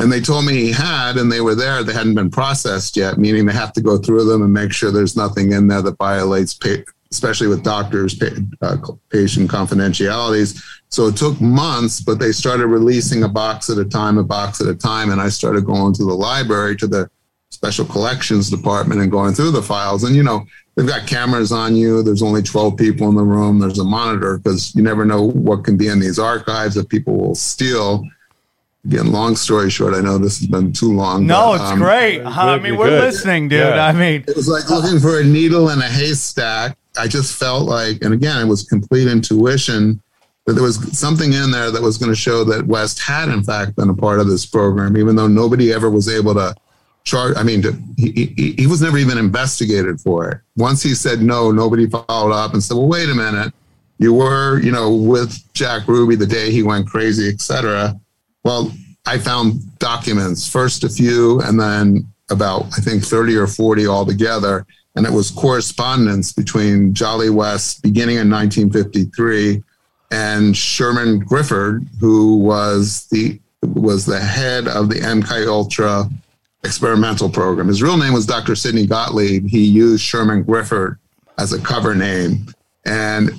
And they told me he had, and they were there. They hadn't been processed yet, meaning they have to go through them and make sure there's nothing in there that violates, especially with doctors, uh, patient confidentialities. So it took months, but they started releasing a box at a time, a box at a time. And I started going to the library, to the special collections department and going through the files. And, you know, they've got cameras on you. There's only 12 people in the room. There's a monitor because you never know what can be in these archives that people will steal. Again, long story short, I know this has been too long. No, but, it's um, great. I mean, we're good. listening, dude. Yeah. I mean, It was like looking for a needle in a haystack. I just felt like, and again, it was complete intuition that there was something in there that was going to show that West had, in fact, been a part of this program, even though nobody ever was able to charge. I mean, to, he, he, he was never even investigated for it. Once he said no, nobody followed up and said, well, wait a minute. You were, you know, with Jack Ruby the day he went crazy, et cetera. Well, I found documents, first a few, and then about, I think, 30 or 40 altogether. And it was correspondence between Jolly West beginning in 1953 and Sherman Grifford, who was the was the head of the MK Ultra experimental program. His real name was Dr. Sidney Gottlieb. He used Sherman Grifford as a cover name. And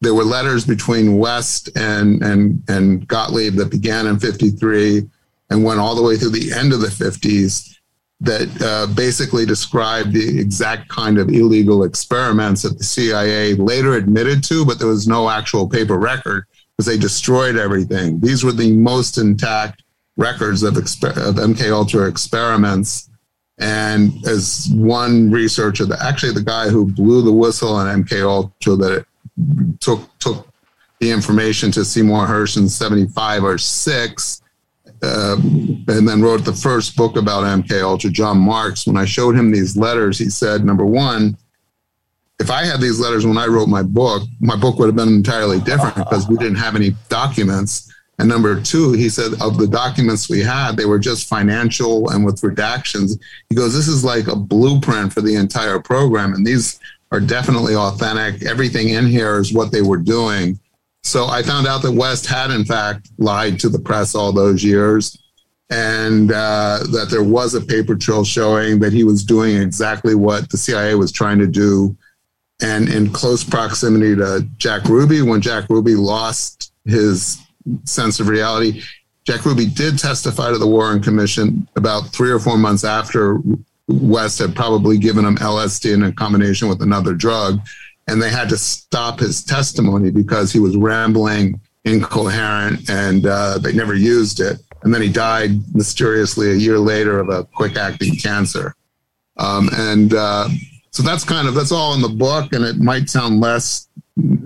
there were letters between West and, and, and Gottlieb that began in 53 and went all the way through the end of the 50s. that uh, basically described the exact kind of illegal experiments that the CIA later admitted to, but there was no actual paper record because they destroyed everything. These were the most intact records of, exper- of MK Ultra experiments. And as one researcher, actually the guy who blew the whistle on MK Ultra, that took took the information to Seymour Hersh in '75 or six, um, and then wrote the first book about MK Ultra, John Marks. When I showed him these letters, he said, number one, if I had these letters when I wrote my book, my book would have been entirely different because we didn't have any documents. And number two, he said, of the documents we had, they were just financial and with redactions. He goes, this is like a blueprint for the entire program. And these are definitely authentic. Everything in here is what they were doing. So I found out that West had, in fact, lied to the press all those years and uh, that there was a paper trail showing that he was doing exactly what the CIA was trying to do. And in close proximity to Jack Ruby, when Jack Ruby lost his sense of reality, Jack Ruby did testify to the Warren Commission about three or four months after West had probably given him LSD in a combination with another drug and they had to stop his testimony because he was rambling, incoherent, and uh, they never used it. And then he died mysteriously a year later of a quick acting cancer. Um, and uh, so that's kind of that's all in the book, and it might sound less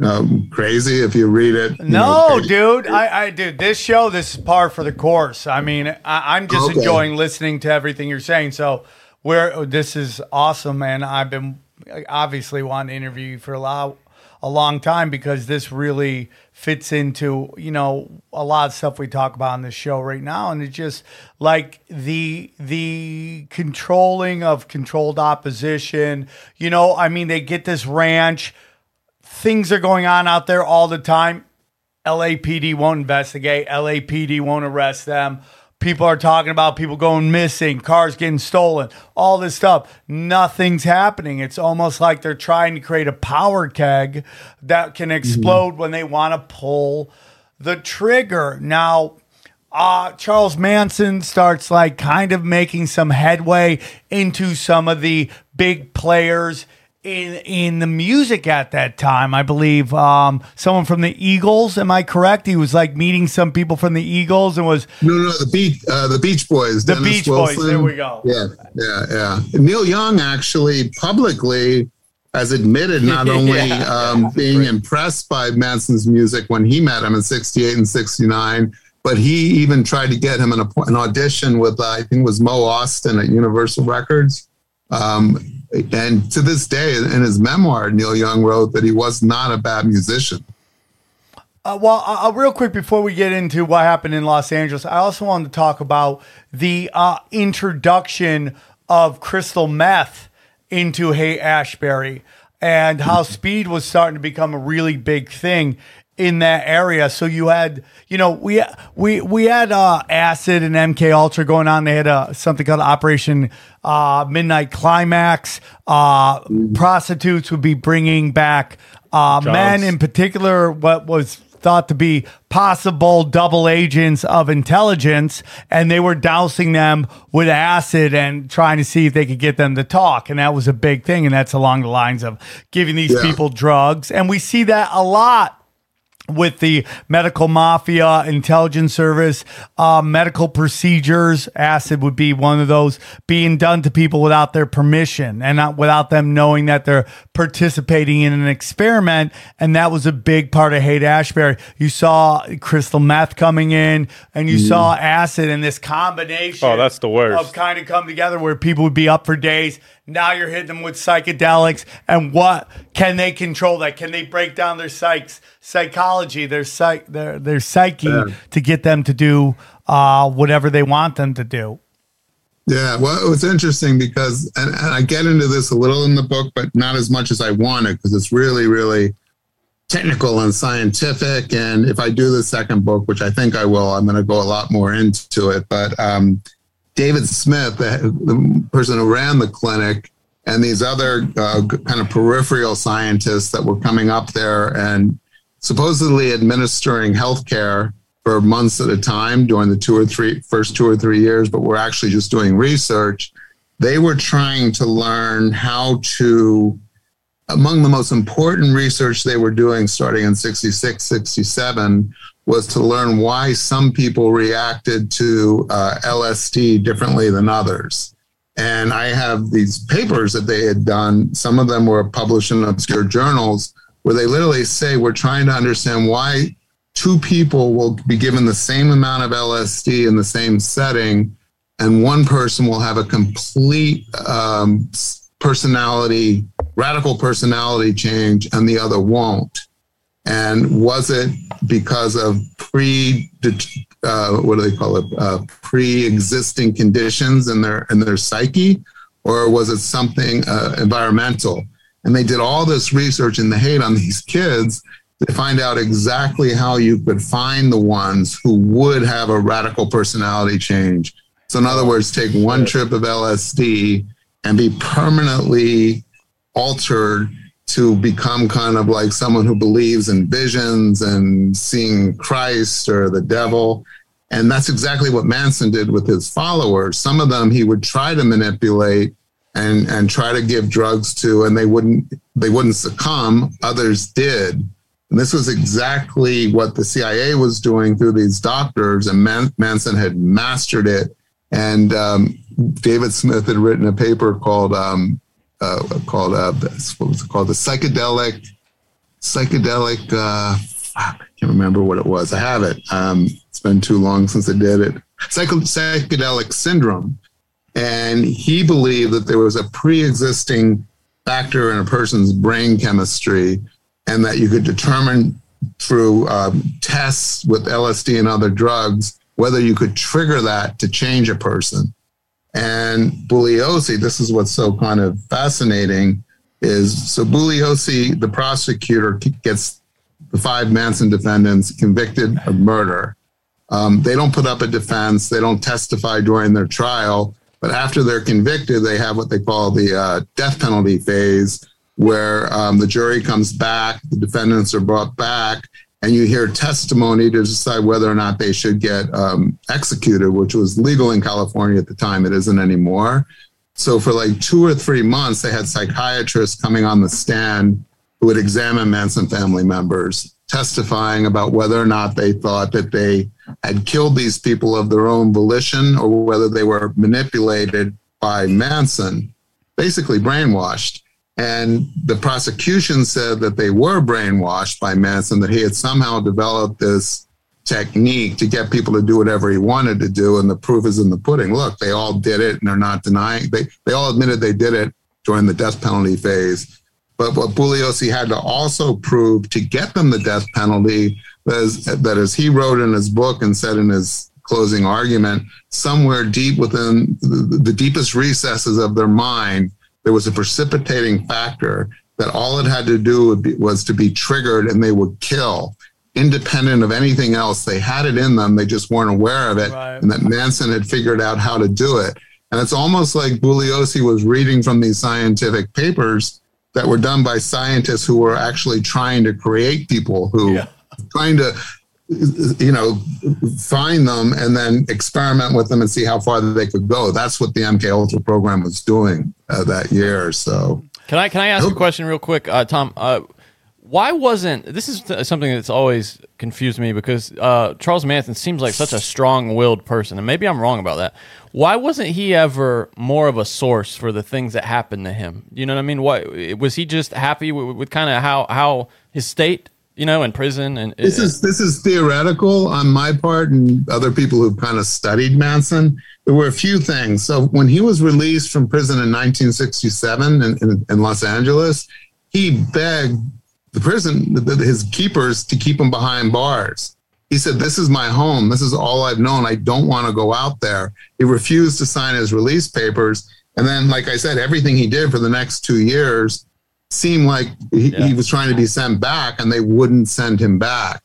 um, crazy if you read it. you No, know. dude. I, I, dude, this show, this is par for the course. I mean, I, I'm just Okay. enjoying listening to everything you're saying. So, where oh, this is awesome, and I've been obviously wanting to interview you for a lot, a long time because this really fits into you know a lot of stuff we talk about on this show right now, and it's just like the the controlling of controlled opposition. You know, I mean, they get this ranch. Things are going on out there all the time. LAPD won't investigate. LAPD won't arrest them. People are talking about people going missing, cars getting stolen, all this stuff. Nothing's happening. It's almost like they're trying to create a power keg that can explode when they want to pull the trigger. Now, uh, Charles Manson starts like kind of making some headway into some of the big players in in the music at that time. I believe um, someone from the Eagles. Am I correct? He was like meeting some people from the Eagles and was No, no, the Beach, uh, the Beach Boys. The Dennis Beach Boys, there we go. Yeah, yeah, yeah. Neil Young actually publicly has admitted *laughs* not only Yeah, um, being impressed by Manson's music when he met him in '68 and '69, but he even tried to get him an, an audition with uh, I think it was Mo Ostin at Universal Records. Um, and to this day, in his memoir, Neil Young wrote that he was not a bad musician. Uh, well, uh, uh, real quick before we get into what happened in Los Angeles, I also wanted to talk about the uh, introduction of crystal meth into Haight Ashbury and how *laughs* speed was starting to become a really big thing in that area. So you had, you know, we we we had uh, acid and MK Ultra going on. They had uh, something called Operation uh, Midnight Climax. Uh, prostitutes would be bringing back uh, men in particular. What was thought to be possible double agents of intelligence, and they were dousing them with acid and trying to see if they could get them to talk. And that was a big thing. And that's along the lines of giving these Yeah. people drugs. And we see that a lot with the medical mafia, intelligence service, uh, medical procedures. Acid would be one of those being done to people without their permission and not without them knowing that they're participating in an experiment. And that was a big part of Haight Ashbury. You saw crystal meth coming in and you saw acid and this combination. Oh, that's the worst. Of kind of come together where people would be up for days. Now you're hitting them with psychedelics, and what can they control that? Can they break down their psychs, psychology, their psych, their their psyche to get them to do uh, whatever they want them to do? Yeah, well, it was interesting because, and, and I get into this a little in the book, but not as much as I wanted because it's really, really technical and scientific. And if I do the second book, which I think I will, I'm going to go a lot more into it. But um, David Smith, the, the person who ran the clinic, and these other uh, kind of peripheral scientists that were coming up there and supposedly administering healthcare for months at a time during the two or three first two or three years, but we're actually just doing research. they were trying to learn how to among the most important research they were doing starting in 66 67 was to learn why some people reacted to uh, lsd differently than others and i have these papers that they had done some of them were published in obscure journals where they literally say we're trying to understand why two people will be given the same amount of lsd in the same setting and one person will have a complete um, personality, radical personality change, and the other won't. And was it because of pre, uh, what do they call it, uh, pre-existing conditions in their in their psyche, or was it something uh, environmental? And they did all this research in the Haight on these kids to find out exactly how you could find the ones who would have a radical personality change. So, in other words, take one trip of LSD and be permanently altered to become kind of like someone who believes in visions and seeing Christ or the devil. And that's exactly what Manson did with his followers. Some of them he would try to manipulate and and try to give drugs to and they wouldn't they wouldn't succumb others did and this was exactly what the cia was doing through these doctors and Man- manson had mastered it and um, David Smith had written a paper called um, uh, called uh, what was it called? The psychedelic psychedelic. Uh, I can't remember what it was. I have it. Um, it's been too long since I did it. Psycho- psychedelic syndrome, and he believed that there was a pre-existing factor in a person's brain chemistry, and that you could determine through um, tests with LSD and other drugs whether you could trigger that to change a person. And Bugliosi, this is what's so kind of fascinating, is so Bugliosi, the prosecutor, gets the five Manson defendants convicted of murder. Um, they don't put up a defense, they don't testify during their trial, but after they're convicted, they have what they call the uh, death penalty phase, where um, the jury comes back, the defendants are brought back, and you hear testimony to decide whether or not they should get um, executed, which was legal in California at the time. It isn't anymore. So for like two or three months, they had psychiatrists coming on the stand who would examine Manson family members, testifying about whether or not they thought that they had killed these people of their own volition or whether they were manipulated by Manson, basically brainwashed. And the prosecution said that they were brainwashed by Manson, that he had somehow developed this technique to get people to do whatever he wanted to do. And the proof is in the pudding. Look, they all did it and they're not denying. They, they all admitted they did it during the death penalty phase. But what Bugliosi had to also prove to get them the death penalty was that, as he wrote in his book and said in his closing argument, somewhere deep within the, the deepest recesses of their mind, there was a precipitating factor that all it had to do was to be triggered and they would kill independent of anything else. They had it in them, they just weren't aware of it. Right. And that Manson had figured out how to do it. And it's almost like Bugliosi was reading from these scientific papers that were done by scientists who were actually trying to create people who yeah. trying to you know, find them and then experiment with them and see how far they could go. That's what the MK Ultra program was doing uh, that year. So, can I can I ask a question real quick, uh, Tom? Uh, why wasn't this is something that's always confused me because uh, Charles Manson seems like such a strong-willed person, and maybe I'm wrong about that. Why wasn't he ever more of a source for the things that happened to him? You know what I mean? Why was he just happy with, with kind of how how his state you know, in prison. And this is this is theoretical on my part and other people who've kind of studied Manson. There were a few things. So when he was released from prison in 1967 in, in, in Los Angeles, he begged the prison, his keepers, to keep him behind bars. He said, "This is my home. This is all I've known. I don't want to go out there." He refused to sign his release papers. And then, like I said, everything he did for the next two years seemed like he, yeah. he, was trying to be sent back and they wouldn't send him back.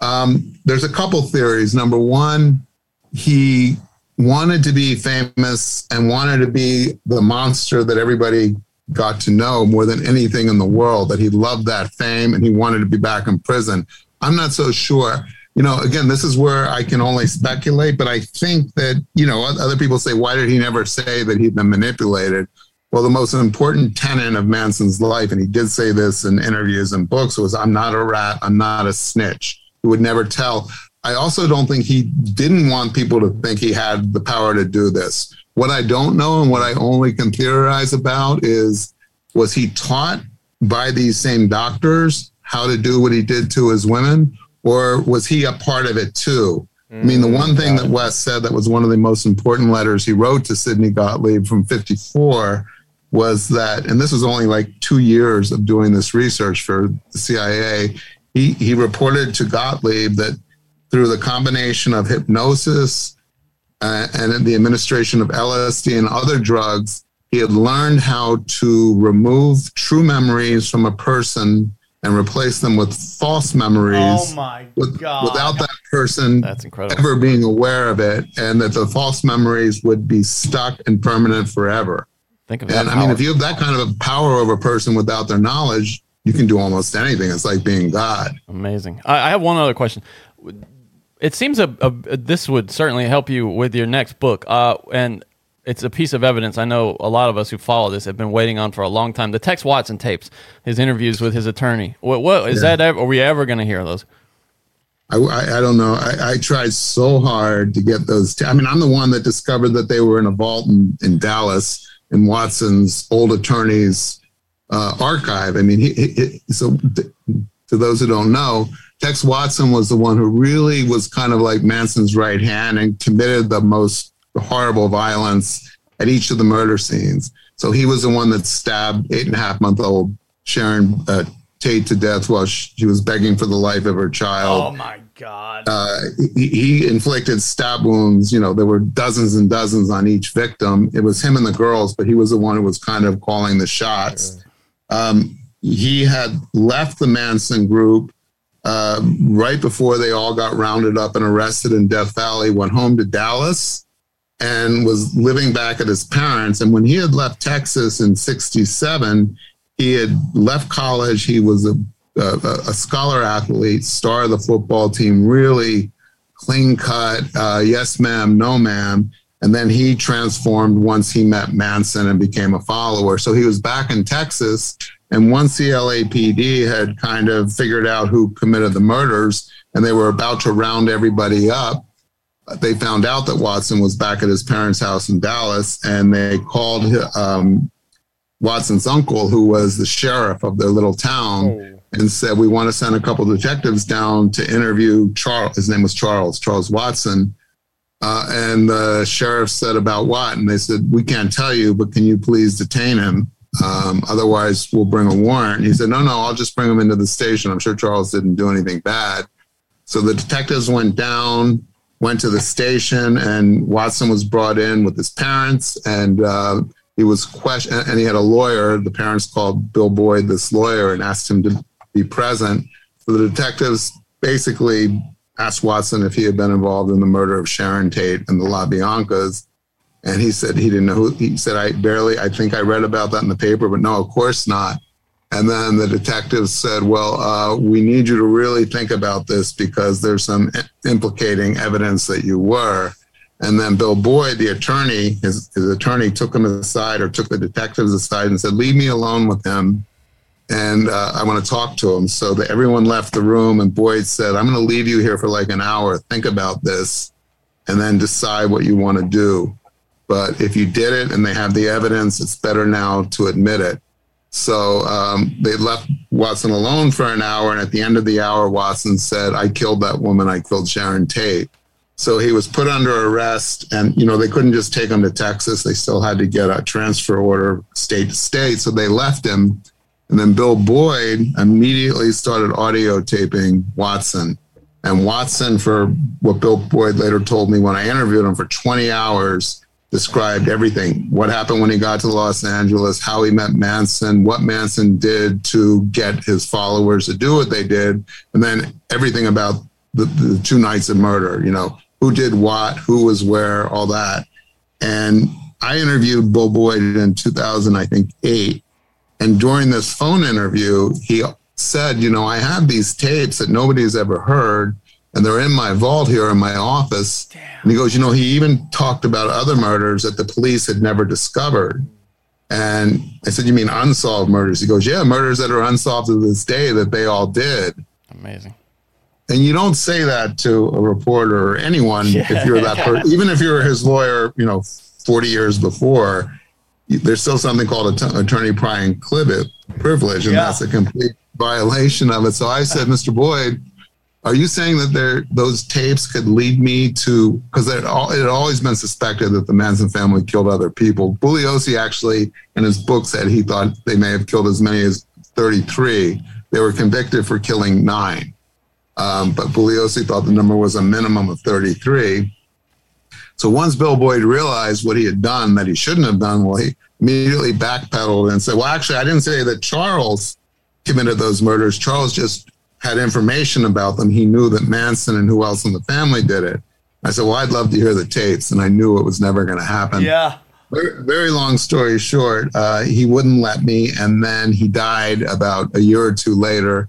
Um, there's a couple theories. Number one, he wanted to be famous and wanted to be the monster that everybody got to know more than anything in the world, that he loved that fame and he wanted to be back in prison. I'm not so sure. you know, again, this is where I can only speculate, but I think that, you know, other people say, why did he never say that he'd been manipulated? Well, the most important tenet of Manson's life, and he did say this in interviews and books, was I'm not a rat, I'm not a snitch. He would never tell. I also don't think he didn't want people to think he had the power to do this. What I don't know and what I only can theorize about is was he taught by these same doctors how to do what he did to his women, or was he a part of it too? I mean, the mm, one thing that West said that was one of the most important letters he wrote to Sidney Gottlieb from 54 was that, and this was only like two years of doing this research for the CIA. He, he reported to Gottlieb that through the combination of hypnosis uh, and the administration of LSD and other drugs, he had learned how to remove true memories from a person and replace them with false memories Oh my with- god! without that person That's incredible. ever being aware of it, and that the false memories would be stuck and permanent forever. Think of I mean, if you have that kind of a power over a person without their knowledge, you can do almost anything. It's like being God. Amazing. I, I have one other question. It seems a, a this would certainly help you with your next book, uh, and it's a piece of evidence. I know a lot of us who follow this have been waiting on for a long time. The Tex Watson tapes, his interviews with his attorney. What, what is Yeah. that? Ever, are we ever going to hear those? I, I, I don't know. I, I tried so hard to get those. T- I mean, I'm the one that discovered that they were in a vault in, in Dallas in Watson's old attorney's uh, archive. I mean, he, he, so to those who don't know, Tex Watson was the one who really was kind of like Manson's right hand and committed the most horrible violence at each of the murder scenes. So he was the one that stabbed eight and a half month old Sharon uh, Tate to death while she was begging for the life of her child oh my god! uh, he, he inflicted stab wounds. You know, there were dozens and dozens on each victim. It was him and the girls, but he was the one who was kind of calling the shots. Um, he had left the Manson group uh, right before they all got rounded up and arrested in Death Valley, went home to Dallas and was living back at his parents. And when he had left Texas in 67, he had left college. He was a, a, scholar athlete, star of the football team, really clean cut, uh, yes, ma'am, no, ma'am. And then he transformed once he met Manson and became a follower. So he was back in Texas. And once the LAPD had kind of figured out who committed the murders and they were about to round everybody up, they found out that Watson was back at his parents' house in Dallas and they called um, Watson's uncle, who was the sheriff of their little town, and said, We want to send a couple of detectives down to interview Charles. His name was Charles, Charles Watson. Uh, and the sheriff said, About what? And they said, We can't tell you, but can you please detain him? Um, otherwise, we'll bring a warrant. He said, No, no, I'll just bring him into the station. I'm sure Charles didn't do anything bad. So the detectives went down, went to the station, and Watson was brought in with his parents. And uh, he was questioned, and he had a lawyer. The parents called Bill Boyd this lawyer and asked him to be present. So the detectives basically asked Watson if he had been involved in the murder of Sharon Tate and the La Biancas. And he said he didn't know who. He said, I barely, I think I read about that in the paper, but no, of course not. And then the detectives said, Well, uh, we need you to really think about this because there's some implicating evidence that you were. And then Bill Boyd, the attorney, his, his attorney took him aside or took the detectives aside and said, Leave me alone with him. And uh, I want to talk to him. So that everyone left the room. And Boyd said, I'm going to leave you here for like an hour. Think about this and then decide what you want to do. But if you did it and they have the evidence, it's better now to admit it. So um, they left Watson alone for an hour. And at the end of the hour, Watson said, I killed that woman. I killed Sharon Tate. So he was put under arrest. And, you know, they couldn't just take him to Texas. They still had to get a transfer order state to state. So they left him. And then Bill Boyd immediately started audio taping Watson. And Watson, for what Bill Boyd later told me when I interviewed him for 20 hours, described everything what happened when he got to Los Angeles, how he met Manson, what Manson did to get his followers to do what they did, and then everything about the, the two nights of murder, you know, who did what, who was where, all that. And I interviewed Bill Boyd in 2000, I think, eight. And during this phone interview, he said, You know, I have these tapes that nobody's ever heard. and they're in my vault here in my office. And he goes, you know, he even talked about other murders that the police had never discovered. And I said, you mean unsolved murders? He goes, yeah, murders that are unsolved to this day that they all did. Amazing. And you don't say that to a reporter or anyone if you're that person, even if you're his lawyer, you know, 40 years before, there's still something called att- attorney client privilege, and Yeah. that's a complete violation of it. So I said, Mr. Boyd, are you saying that there those tapes could lead me to because it, it had always been suspected that the Manson family killed other people. Bugliosi actually in his book said he thought they may have killed as many as 33. They were convicted for killing nine. Um, but Bugliosi thought the number was a minimum of 33. So once Bill Boyd realized what he had done that he shouldn't have done, well, he immediately backpedaled and said, Well, actually, I didn't say that Charles committed those murders. Charles just had information about them. He knew that Manson and who else in the family did it. I said, Well, I'd love to hear the tapes. And I knew it was never going to happen. Yeah. Very, very long story short, uh, he wouldn't let me. And then he died about a year or two later.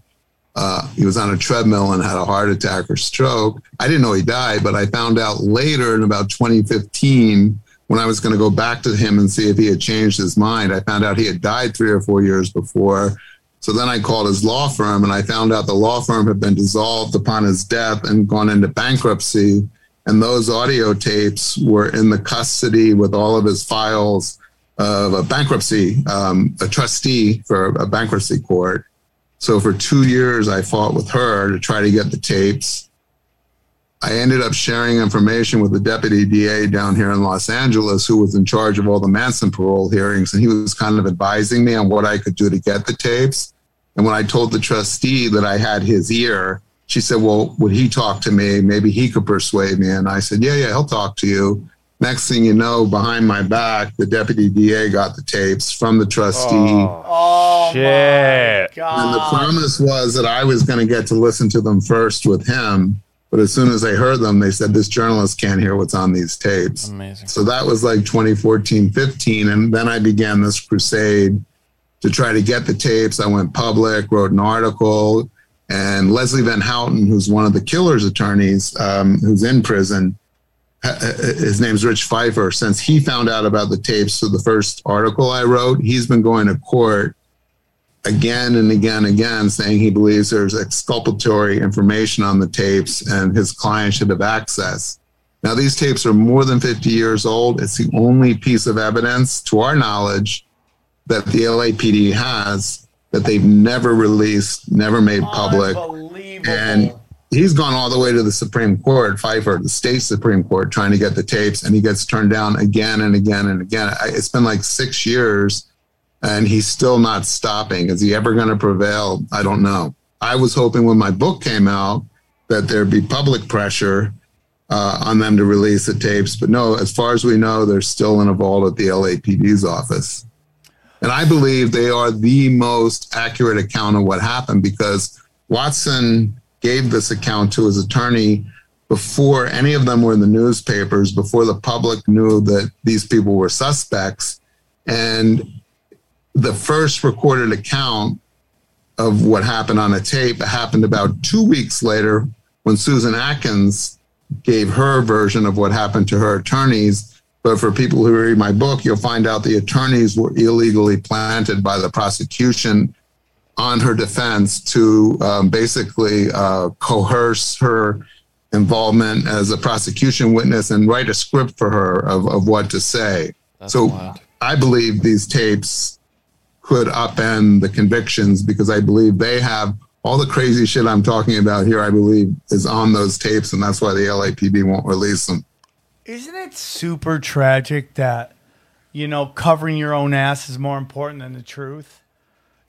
Uh, he was on a treadmill and had a heart attack or stroke. I didn't know he died, but I found out later in about 2015 when I was going to go back to him and see if he had changed his mind. I found out he had died three or four years before. So then I called his law firm and I found out the law firm had been dissolved upon his death and gone into bankruptcy. And those audio tapes were in the custody with all of his files of a bankruptcy, um, a trustee for a bankruptcy court. So for two years, I fought with her to try to get the tapes. I ended up sharing information with the deputy DA down here in Los Angeles, who was in charge of all the Manson parole hearings, and he was kind of advising me on what I could do to get the tapes. And when I told the trustee that I had his ear, she said, Well, would he talk to me? Maybe he could persuade me. And I said, Yeah, yeah, he'll talk to you. Next thing you know, behind my back, the deputy DA got the tapes from the trustee. Oh Shit. And the promise was that I was going to get to listen to them first with him. But as soon as they heard them, they said, This journalist can't hear what's on these tapes. Amazing. So that was like 2014, 15. And then I began this crusade to try to get the tapes. I went public, wrote an article. And Leslie Van Houten, who's one of the killer's attorneys, um, who's in prison, ha- ha- Uh, uh, his name's Rich Pfeiffer. Since he found out about the tapes for the first article I wrote, he's been going to court again and again and again saying he believes there's exculpatory information on the tapes and his client should have access. Now, these tapes are more than 50 years old. It's the only piece of evidence, to our knowledge, that the LAPD has that they've never released, never made public. And he's gone all the way to the Supreme Court, Pfeiffer, the state Supreme Court, trying to get the tapes, and he gets turned down again and again and again. It's been like six years, and he's still not stopping. Is he ever going to prevail? I don't know. I was hoping when my book came out that there'd be public pressure uh, on them to release the tapes, but no. As far as we know, they're still in a vault at the LAPD's office. And I believe they are the most accurate account of what happened because Watson gave this account to his attorney before any of them were in the newspapers, before the public knew that these people were suspects. And the first recorded account of what happened on a tape happened about two weeks later when Susan Atkins gave her version of what happened to her attorneys. But for people who read my book, you'll find out the attorneys were illegally planted by the prosecution on her defense to um, basically uh, coerce her involvement as a prosecution witness and write a script for her of, of what to say. so wild. I believe these tapes could upend the convictions because I believe they have all the crazy shit I'm talking about here, I believe, is on those tapes, and that's why the LAPD won't release them. Isn't it super tragic that, you know, covering your own ass is more important than the truth?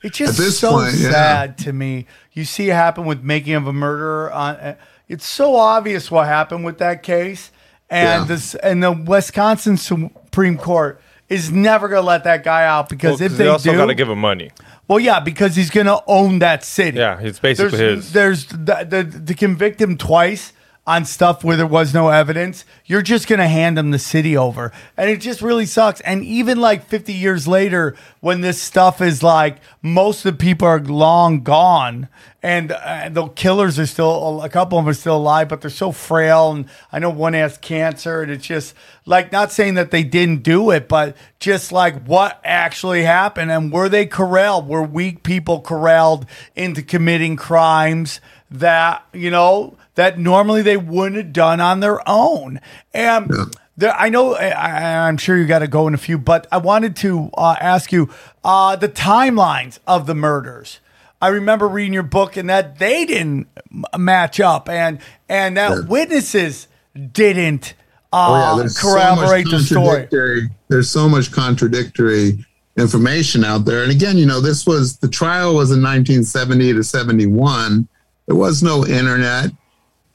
It's just At this so point, yeah. sad to me. You see it happen with making of a murderer. On, uh, it's so obvious what happened with that case, and Yeah. this and the Wisconsin Supreme Court is never going to let that guy out because Well, if 'cause they they also do, got to give him money. well, yeah, because he's going to own that city. Yeah, it's basically there's, his. There's the, the, to convict him twice on stuff where there was no evidence, you're just going to hand them the city over. And it just really sucks. And even like 50 years later, when this stuff is like most of the people are long gone and uh, the killers are still, a couple of them are still alive, but they're so frail. And I know one has cancer. And it's just like, not saying that they didn't do it, but just like what actually happened. And were they corralled? Were weak people corralled into committing crimes that, you know, that normally they wouldn't have done on their own. And there, I know, I, I'm sure you got to go in a few, but I wanted to uh, ask you uh, the timelines of the murders. I remember reading your book and that they didn't match up, and and that witnesses didn't uh, Oh, so much corroborate the story. There's so much contradictory information out there. And again, you know, this was the trial was in 1970 to 71. There was no internet.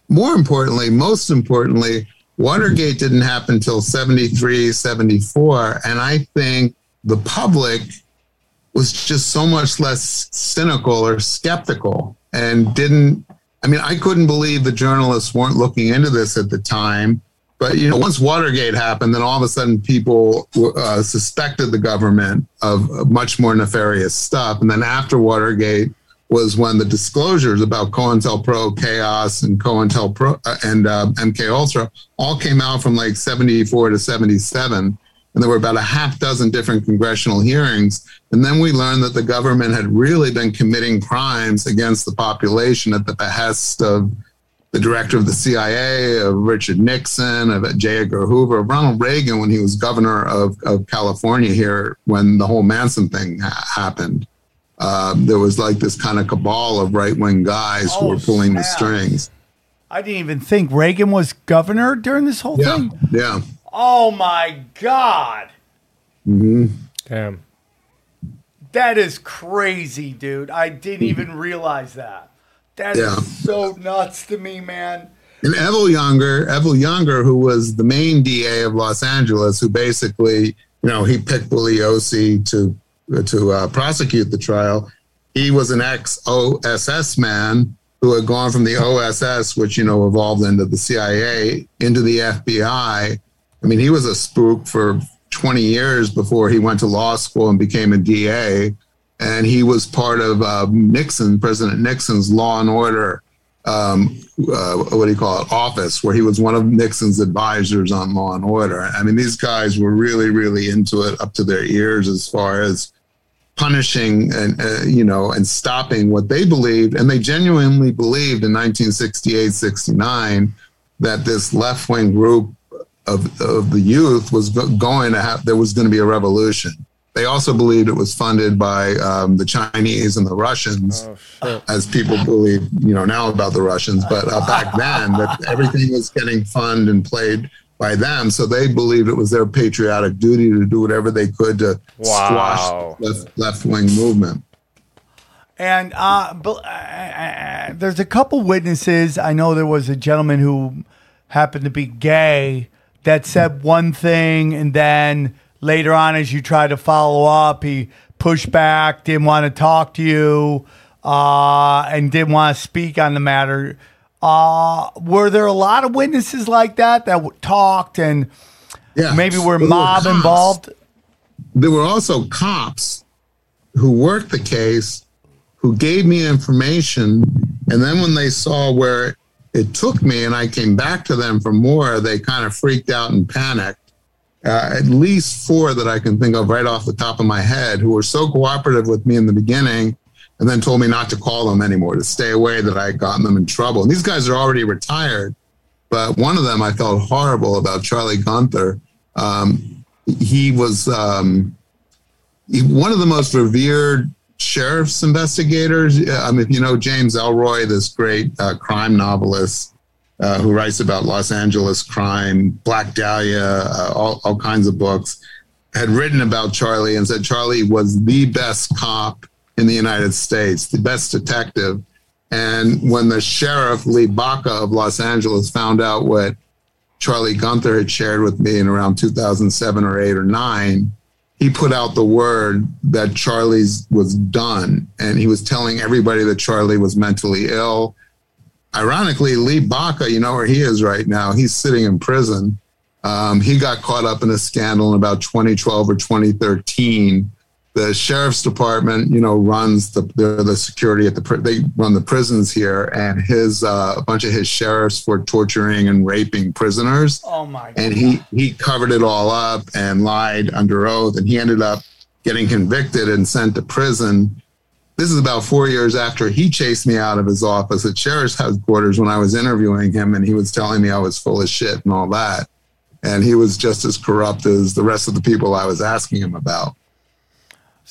More importantly, most importantly, Watergate didn't happen until 73, 74. And I think the public was just so much less cynical or skeptical and didn't I mean, I couldn't believe the journalists weren't looking into this at the time. But you know, once Watergate happened, then all of a sudden people uh, suspected the government of of much more nefarious stuff. And then after Watergate was when the disclosures about COINTELPRO, Chaos, and COINTELPRO uh, and uh, MK Ultra all came out from like 74 to 77. And there were about a half dozen different congressional hearings. And then we learned that the government had really been committing crimes against the population at the behest of the director of the CIA, of Richard Nixon, of J. Edgar Hoover, of Ronald Reagan when he was governor of, of California here when the whole Manson thing ha- happened. Um, there was like this kind of cabal of right wing guys who Oh, were pulling the strings. I didn't even think Reagan was governor during this whole Yeah, thing. yeah. Oh my God. Damn. That is crazy, dude. I didn't even realize that. That is Yeah. so nuts to me, man. And Evelle Younger, Evelle Younger, who was the main DA of Los Angeles, who basically, you know, he picked Bugliosi to to uh, prosecute the trial. He was an ex OSS man who had gone from the OSS, which you know evolved into the CIA, into the FBI. I mean, he was a spook for 20 years before he went to law school and became a DA. And he was part of uh, Nixon, President Nixon's Law and Order um, uh, what do you call it, office, where he was one of Nixon's advisors on law and order. I mean, these guys were really, really into it up to their ears as far as punishing and, uh, you know, and stopping what they believed. And they genuinely believed in 1968, 69 that this left wing group of, of the youth was going to have, there was going to be a revolution. They also believed it was funded by um, the Chinese and the Russians as people believe, you know, now about the Russians, but uh, back then that everything was getting funded and played by them. So they believed it was their patriotic duty to do whatever they could to Wow. squash left left wing movement. And uh, but, uh, uh, there's a couple witnesses. I know there was a gentleman who happened to be gay that said one thing, and then later on, as you tried to follow up, he pushed back, didn't want to talk to you, uh, and didn't want to speak on the matter. Uh, were there a lot of witnesses like that that talked and Yeah, maybe were there mob cops. involved? There were also cops who worked the case who gave me information, and then when they saw where it took me, and I came back to them for more, they kind of freaked out and panicked. uh, at least four that I can think of right off the top of my head who were so cooperative with me in the beginning and then told me not to call them anymore, to stay away, that I had gotten them in trouble. And these guys are already retired, but one of them I felt horrible about, Charlie Guenther. Um, he was um, he, one of the most revered sheriff's investigators. I mean, if you know James Ellroy, this great uh, crime novelist, uh, who writes about Los Angeles crime, Black Dahlia, uh, all, all kinds of books, had written about Charlie and said Charlie was the best cop in the United States, the best detective. And when the sheriff, Lee Baca of Los Angeles, found out what Charlie Guenther had shared with me in around 2007 or 8 or 9, he put out the word that Charlie's was done. And he was telling everybody that Charlie was mentally ill ironically, Lee Baca, you know where he is right now. He's sitting in prison. Um, he got caught up in a scandal in about 2012 or 2013. The sheriff's department, you know, runs the the, the security at the they run the prisons here, and his uh, a bunch of his sheriffs were torturing and raping prisoners. Oh my and he he covered it all up and lied under oath and he ended up getting convicted and sent to prison. This is about four years after he chased me out of his office at sheriff's headquarters when i was interviewing him and he was telling me i was full of shit and all that. And he was just as corrupt as the rest of the people i was asking him about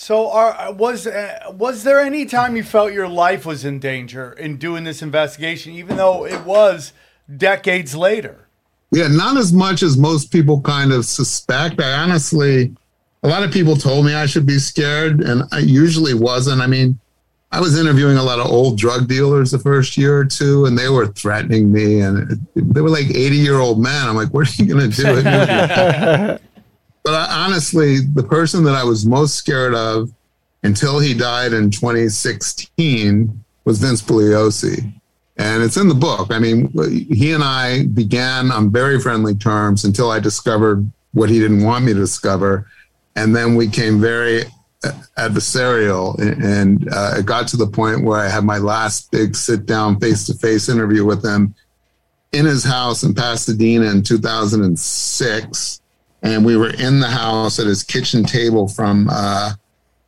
So, are, was uh, was there any time you felt your life was in danger in doing this investigation, even though it was decades later? Yeah, not as much as most people kind of suspect. I honestly, a lot of people told me I should be scared, and I usually wasn't. I mean, I was interviewing a lot of old drug dealers the first year or two, and they were threatening me, and they were like 80 year old men. I'm like, what are you going to do? *laughs* *laughs* but I, honestly, the person that I was most scared of until he died in 2016 was Vince Bugliosi. And it's in the book. I mean, he and I began on very friendly terms until I discovered what he didn't want me to discover. And then we came very adversarial. And uh, it got to the point where I had my last big sit down face to face interview with him in his house in Pasadena in 2006. And we were in the house at his kitchen table from, uh, I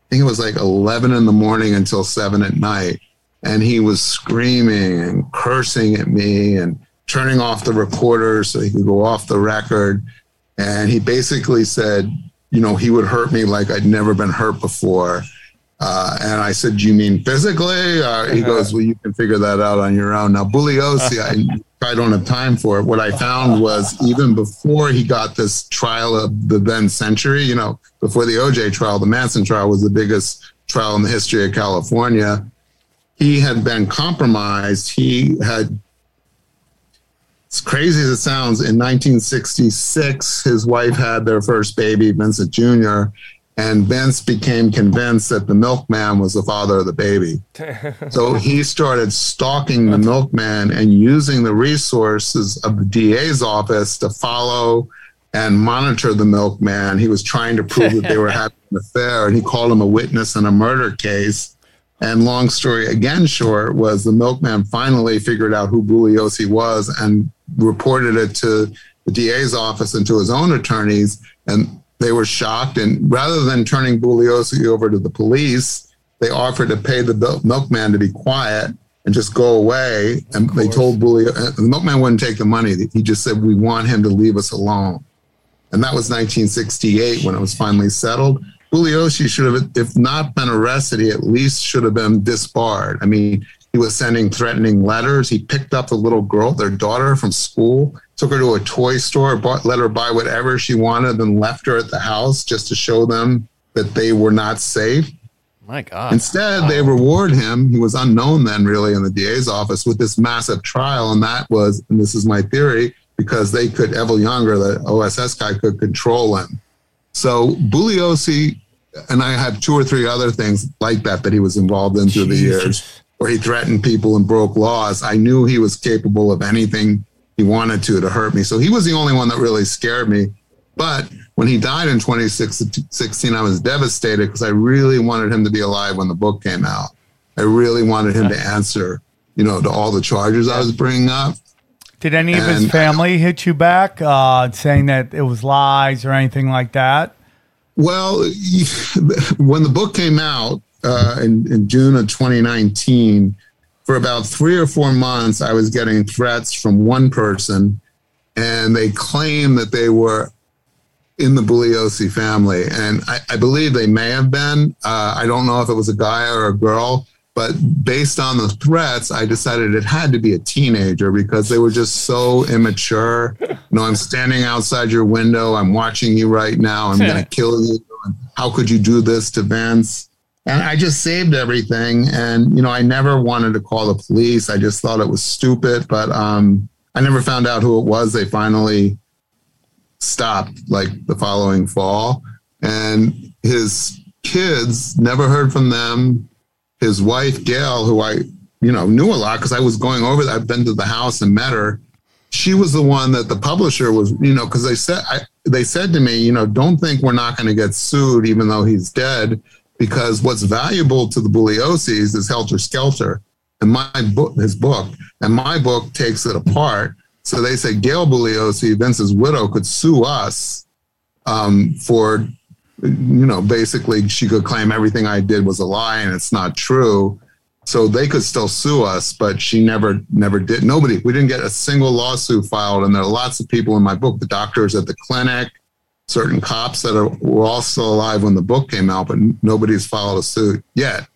think it was like 11 in the morning until seven at night and he was screaming and cursing at me and turning off the recorder so he could go off the record. And he basically said, you know, he would hurt me like I'd never been hurt before. Uh, and I said, "Do you mean physically?" Uh, he goes, "Well, you can figure that out on your own." Now, Bugliosi, I, I don't have time for it. What I found was even before he got this trial of the then century, you know, before the OJ trial, the Manson trial was the biggest trial in the history of California he had been compromised. He had, as crazy as it sounds, in 1966, his wife had their first baby, Vincent Jr., and Vince became convinced that the milkman was the father of the baby. *laughs* so he started stalking the milkman and using the resources of the DA's office to follow and monitor the milkman. He was trying to prove that they were *laughs* having an affair, and he called him a witness in a murder case. And long story again short was the milkman finally figured out who Bugliosi was and reported it to the DA's office and to his own attorneys. And they were shocked. And rather than turning Bugliosi over to the police, they offered to pay the milkman to be quiet and just go away. And they told Bugliosi, uh, the milkman wouldn't take the money. He just said, We want him to leave us alone. And that was 1968 when it was finally settled. Bugliosi should have, if not been arrested, he at least should have been disbarred. I mean, he was sending threatening letters. He picked up the little girl, their daughter, from school, took her to a toy store, bought, let her buy whatever she wanted, then left her at the house just to show them that they were not safe. My God. Instead, they reward him. He was unknown then, really, in the DA's office with this massive trial. And that was, and this is my theory, because they could, Evelle Younger, the OSS guy, could control him. So Bugliosi, and I have two or three other things like that that he was involved in through the years, where he threatened people and broke laws. I knew he was capable of anything he wanted to to hurt me. So he was the only one that really scared me. But when he died in 2016, I was devastated because I really wanted him to be alive when the book came out. I really wanted him to answer, you know, to all the charges I was bringing up. Did any of his family hit you back, uh, saying that it was lies or anything like that? Well, *laughs* when the book came out uh, in, in June of 2019, for about three or four months, I was getting threats from one person, and they claimed that they were in the Bugliosi family. And I, I believe they may have been. Uh, I don't know if it was a guy or a girl, but based on the threats, I decided it had to be a teenager because they were just so immature. You know, I'm standing outside your window. I'm watching you right now. I'm going *laughs* to kill you. How could you do this to Vince? And I just saved everything. And, you know, I never wanted to call the police. I just thought it was stupid. But um, I never found out who it was. They finally stopped like the following fall. And his kids never heard from them. His wife, Gail, who I you know, knew a lot because I was going over. I've been to the house and met her. She was the one that the publisher was, you know, because they said I, they said to me, you know, don't think we're not going to get sued even though he's dead, because what's valuable to the Bugliosis is Helter Skelter, and my book, his book, and my book takes it apart. So they say Gail Bugliosi, Vince's widow, could sue us um, for, you know, basically she could claim everything I did was a lie and it's not true. So they could still sue us, but she never, never did. Nobody, we didn't get a single lawsuit filed. And there are lots of people in my book, the doctors at the clinic, certain cops that are, were all still alive when the book came out, but nobody's filed a suit yet.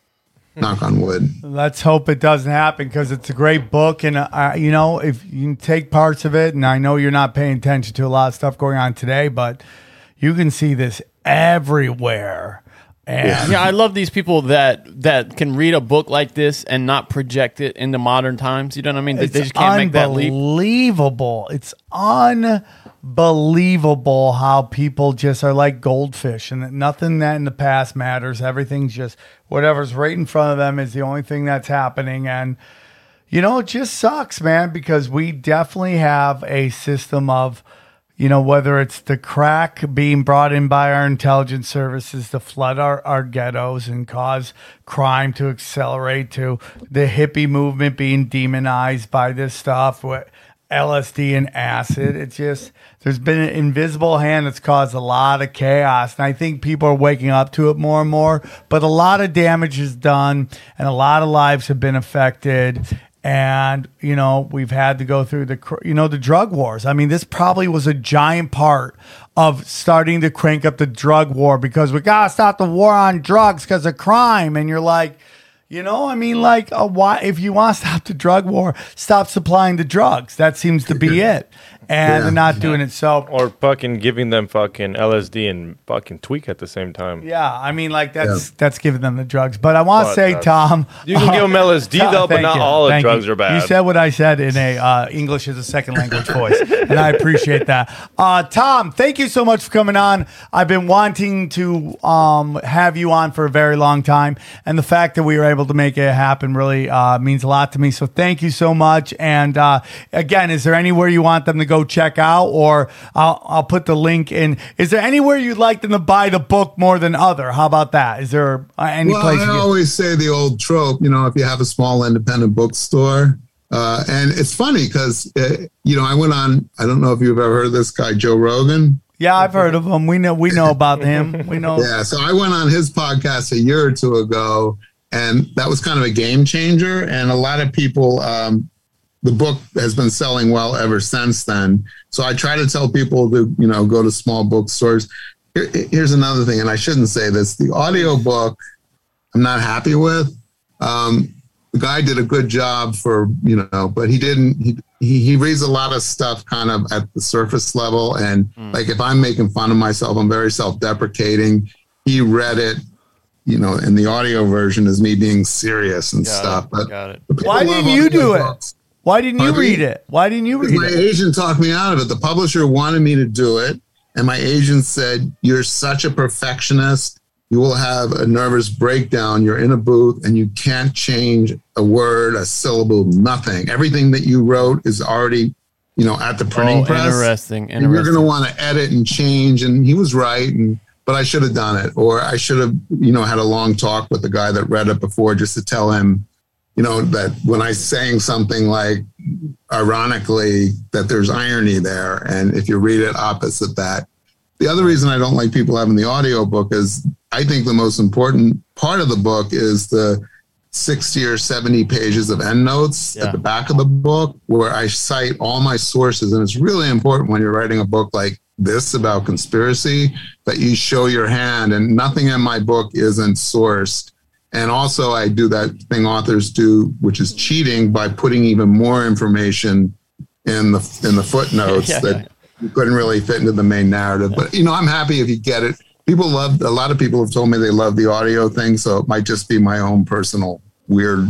Knock on wood. Let's hope it doesn't happen because it's a great book, and uh, you know if you can take parts of it, and I know you're not paying attention to a lot of stuff going on today, but you can see this everywhere. And Yeah, I love these people that that can read a book like this and not project it into modern times. You know what I mean? They, they just can't make that leap. unbelievable. It's unbelievable how people just are like goldfish, and that nothing that in the past matters. Everything's just whatever's right in front of them is the only thing that's happening, and you know it just sucks, man, because we definitely have a system of. You know, whether it's the crack being brought in by our intelligence services to flood our, our ghettos and cause crime to accelerate, to the hippie movement being demonized by this stuff, with LSD and acid. It's just, there's been an invisible hand that's caused a lot of chaos. And I think people are waking up to it more and more. But a lot of damage is done and a lot of lives have been affected and you know we've had to go through the you know the drug wars. I mean this probably was a giant part of starting to crank up the drug war because we gotta stop the war on drugs because of crime. And you're like you know i mean like uh, why if you want to stop the drug war stop supplying the drugs. That seems to be it and Yeah. they're not doing it so Or fucking giving them fucking LSD and fucking tweak at the same time. yeah i mean like that's that's giving them the drugs but i want to But say that's- tom You can give them LSD *laughs* Tom, though, but thank not you. all the Thank drugs you. are bad. You said what I said in a uh, English as a second language voice, and I appreciate that. Uh, Tom, thank you so much for coming on. I've been wanting to um, have you on for a very long time, and the fact that we were able to make it happen really uh, means a lot to me. So thank you so much. And uh, again, is there anywhere you want them to go check out, or I'll, I'll put the link in? Is there anywhere you'd like them to buy the book more than other? How about that? Is there uh, any Well, place? I always say the old trope, you know, if you have a small independent bookstore, uh, and it's funny because, uh, you know, I went on, I don't know if you've ever heard of this guy, Joe Rogan. yeah, I've heard of him. We know we know about him. We know. Yeah. So I went on his podcast a year or two ago, and that was kind of a game changer. And a lot of people, um, the book has been selling well ever since then. So I try to tell people to, you know, go to small bookstores. Here, here's another thing, and I shouldn't say this the audio book, I'm not happy with. Um, the guy did a good job for, you know, but he didn't, he, he, he reads a lot of stuff kind of at the surface level. And like if I'm making fun of myself, I'm very self deprecating. He read it, you know, in the audio version is me being serious and Got stuff. it. But Got it. Why didn't you do it? books. Why didn't you read it? Why didn't you read My it? My agent talked me out of it. The publisher wanted me to do it. And my agent said, You're such a perfectionist. You will have a nervous breakdown. You're in a booth and you can't change a word, a syllable, nothing. Everything that you wrote is already, you know, at the printing Oh, press. interesting. And you're going to want to edit and change. And he was right. And but I should have done it, or I should have, you know, had a long talk with the guy that read it before, just to tell him, you know, that when I saying something like, ironically, that there's irony there, and if you read it opposite that. The other reason I don't like people having the audio book is I think the most important part of the book is the 60 or 70 pages of endnotes Yeah. at the back of the book where I cite all my sources. And it's really important when you're writing a book like this about conspiracy that you show your hand and nothing in my book isn't sourced. And also I do that thing authors do, which is cheating by putting even more information in the in the footnotes *laughs* Yeah, that yeah. you couldn't really fit into the main narrative. But you know, I'm happy if you get it. People love a lot of people have told me they love the audio thing, so it might just be my own personal weird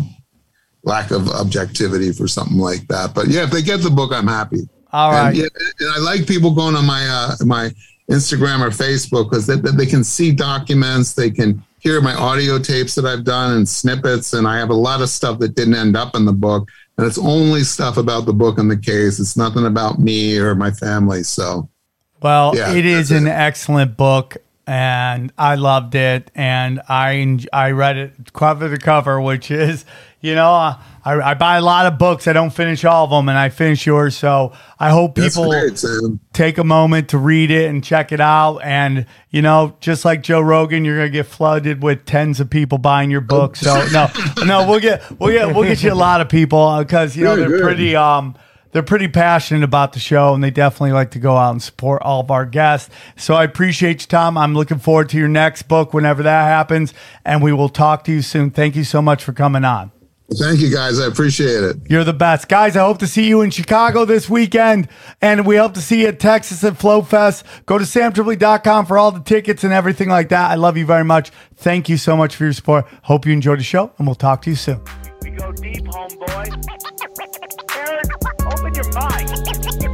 lack of objectivity for something like that. But yeah, if they get the book, I'm happy. All right. And, yeah, and I like people going on my uh, my Instagram or Facebook because they, they can see documents, they can hear my audio tapes that I've done and snippets, and I have a lot of stuff that didn't end up in the book. And it's only stuff about the book and the case. It's nothing about me or my family. So Well, Yeah, it is an it. excellent book, and I loved it, and I I read it cover to cover, which is, you know, I, I buy a lot of books. I don't finish all of them, and I finish yours. So I hope people great, take a moment to read it and check it out. And you know, just like Joe Rogan, you're gonna get flooded with tens of people buying your book. So *laughs* no, no, we'll get we'll get we'll get you a lot of people because you know they're pretty um they're pretty passionate about the show and they definitely like to go out and support all of our guests. So I appreciate you, Tom. I'm looking forward to your next book whenever that happens, and we will talk to you soon. Thank you so much for coming on. Thank you, guys. I appreciate it. You're the best. Guys, I hope to see you in Chicago this weekend. And we hope to see you at Texas at FloteFest. Go to samtripoli.com for all the tickets and everything like that. I love you very much. Thank you so much for your support. Hope you enjoyed the show, and we'll talk to you soon. We go deep, homeboy. *laughs* Aaron, open your mind.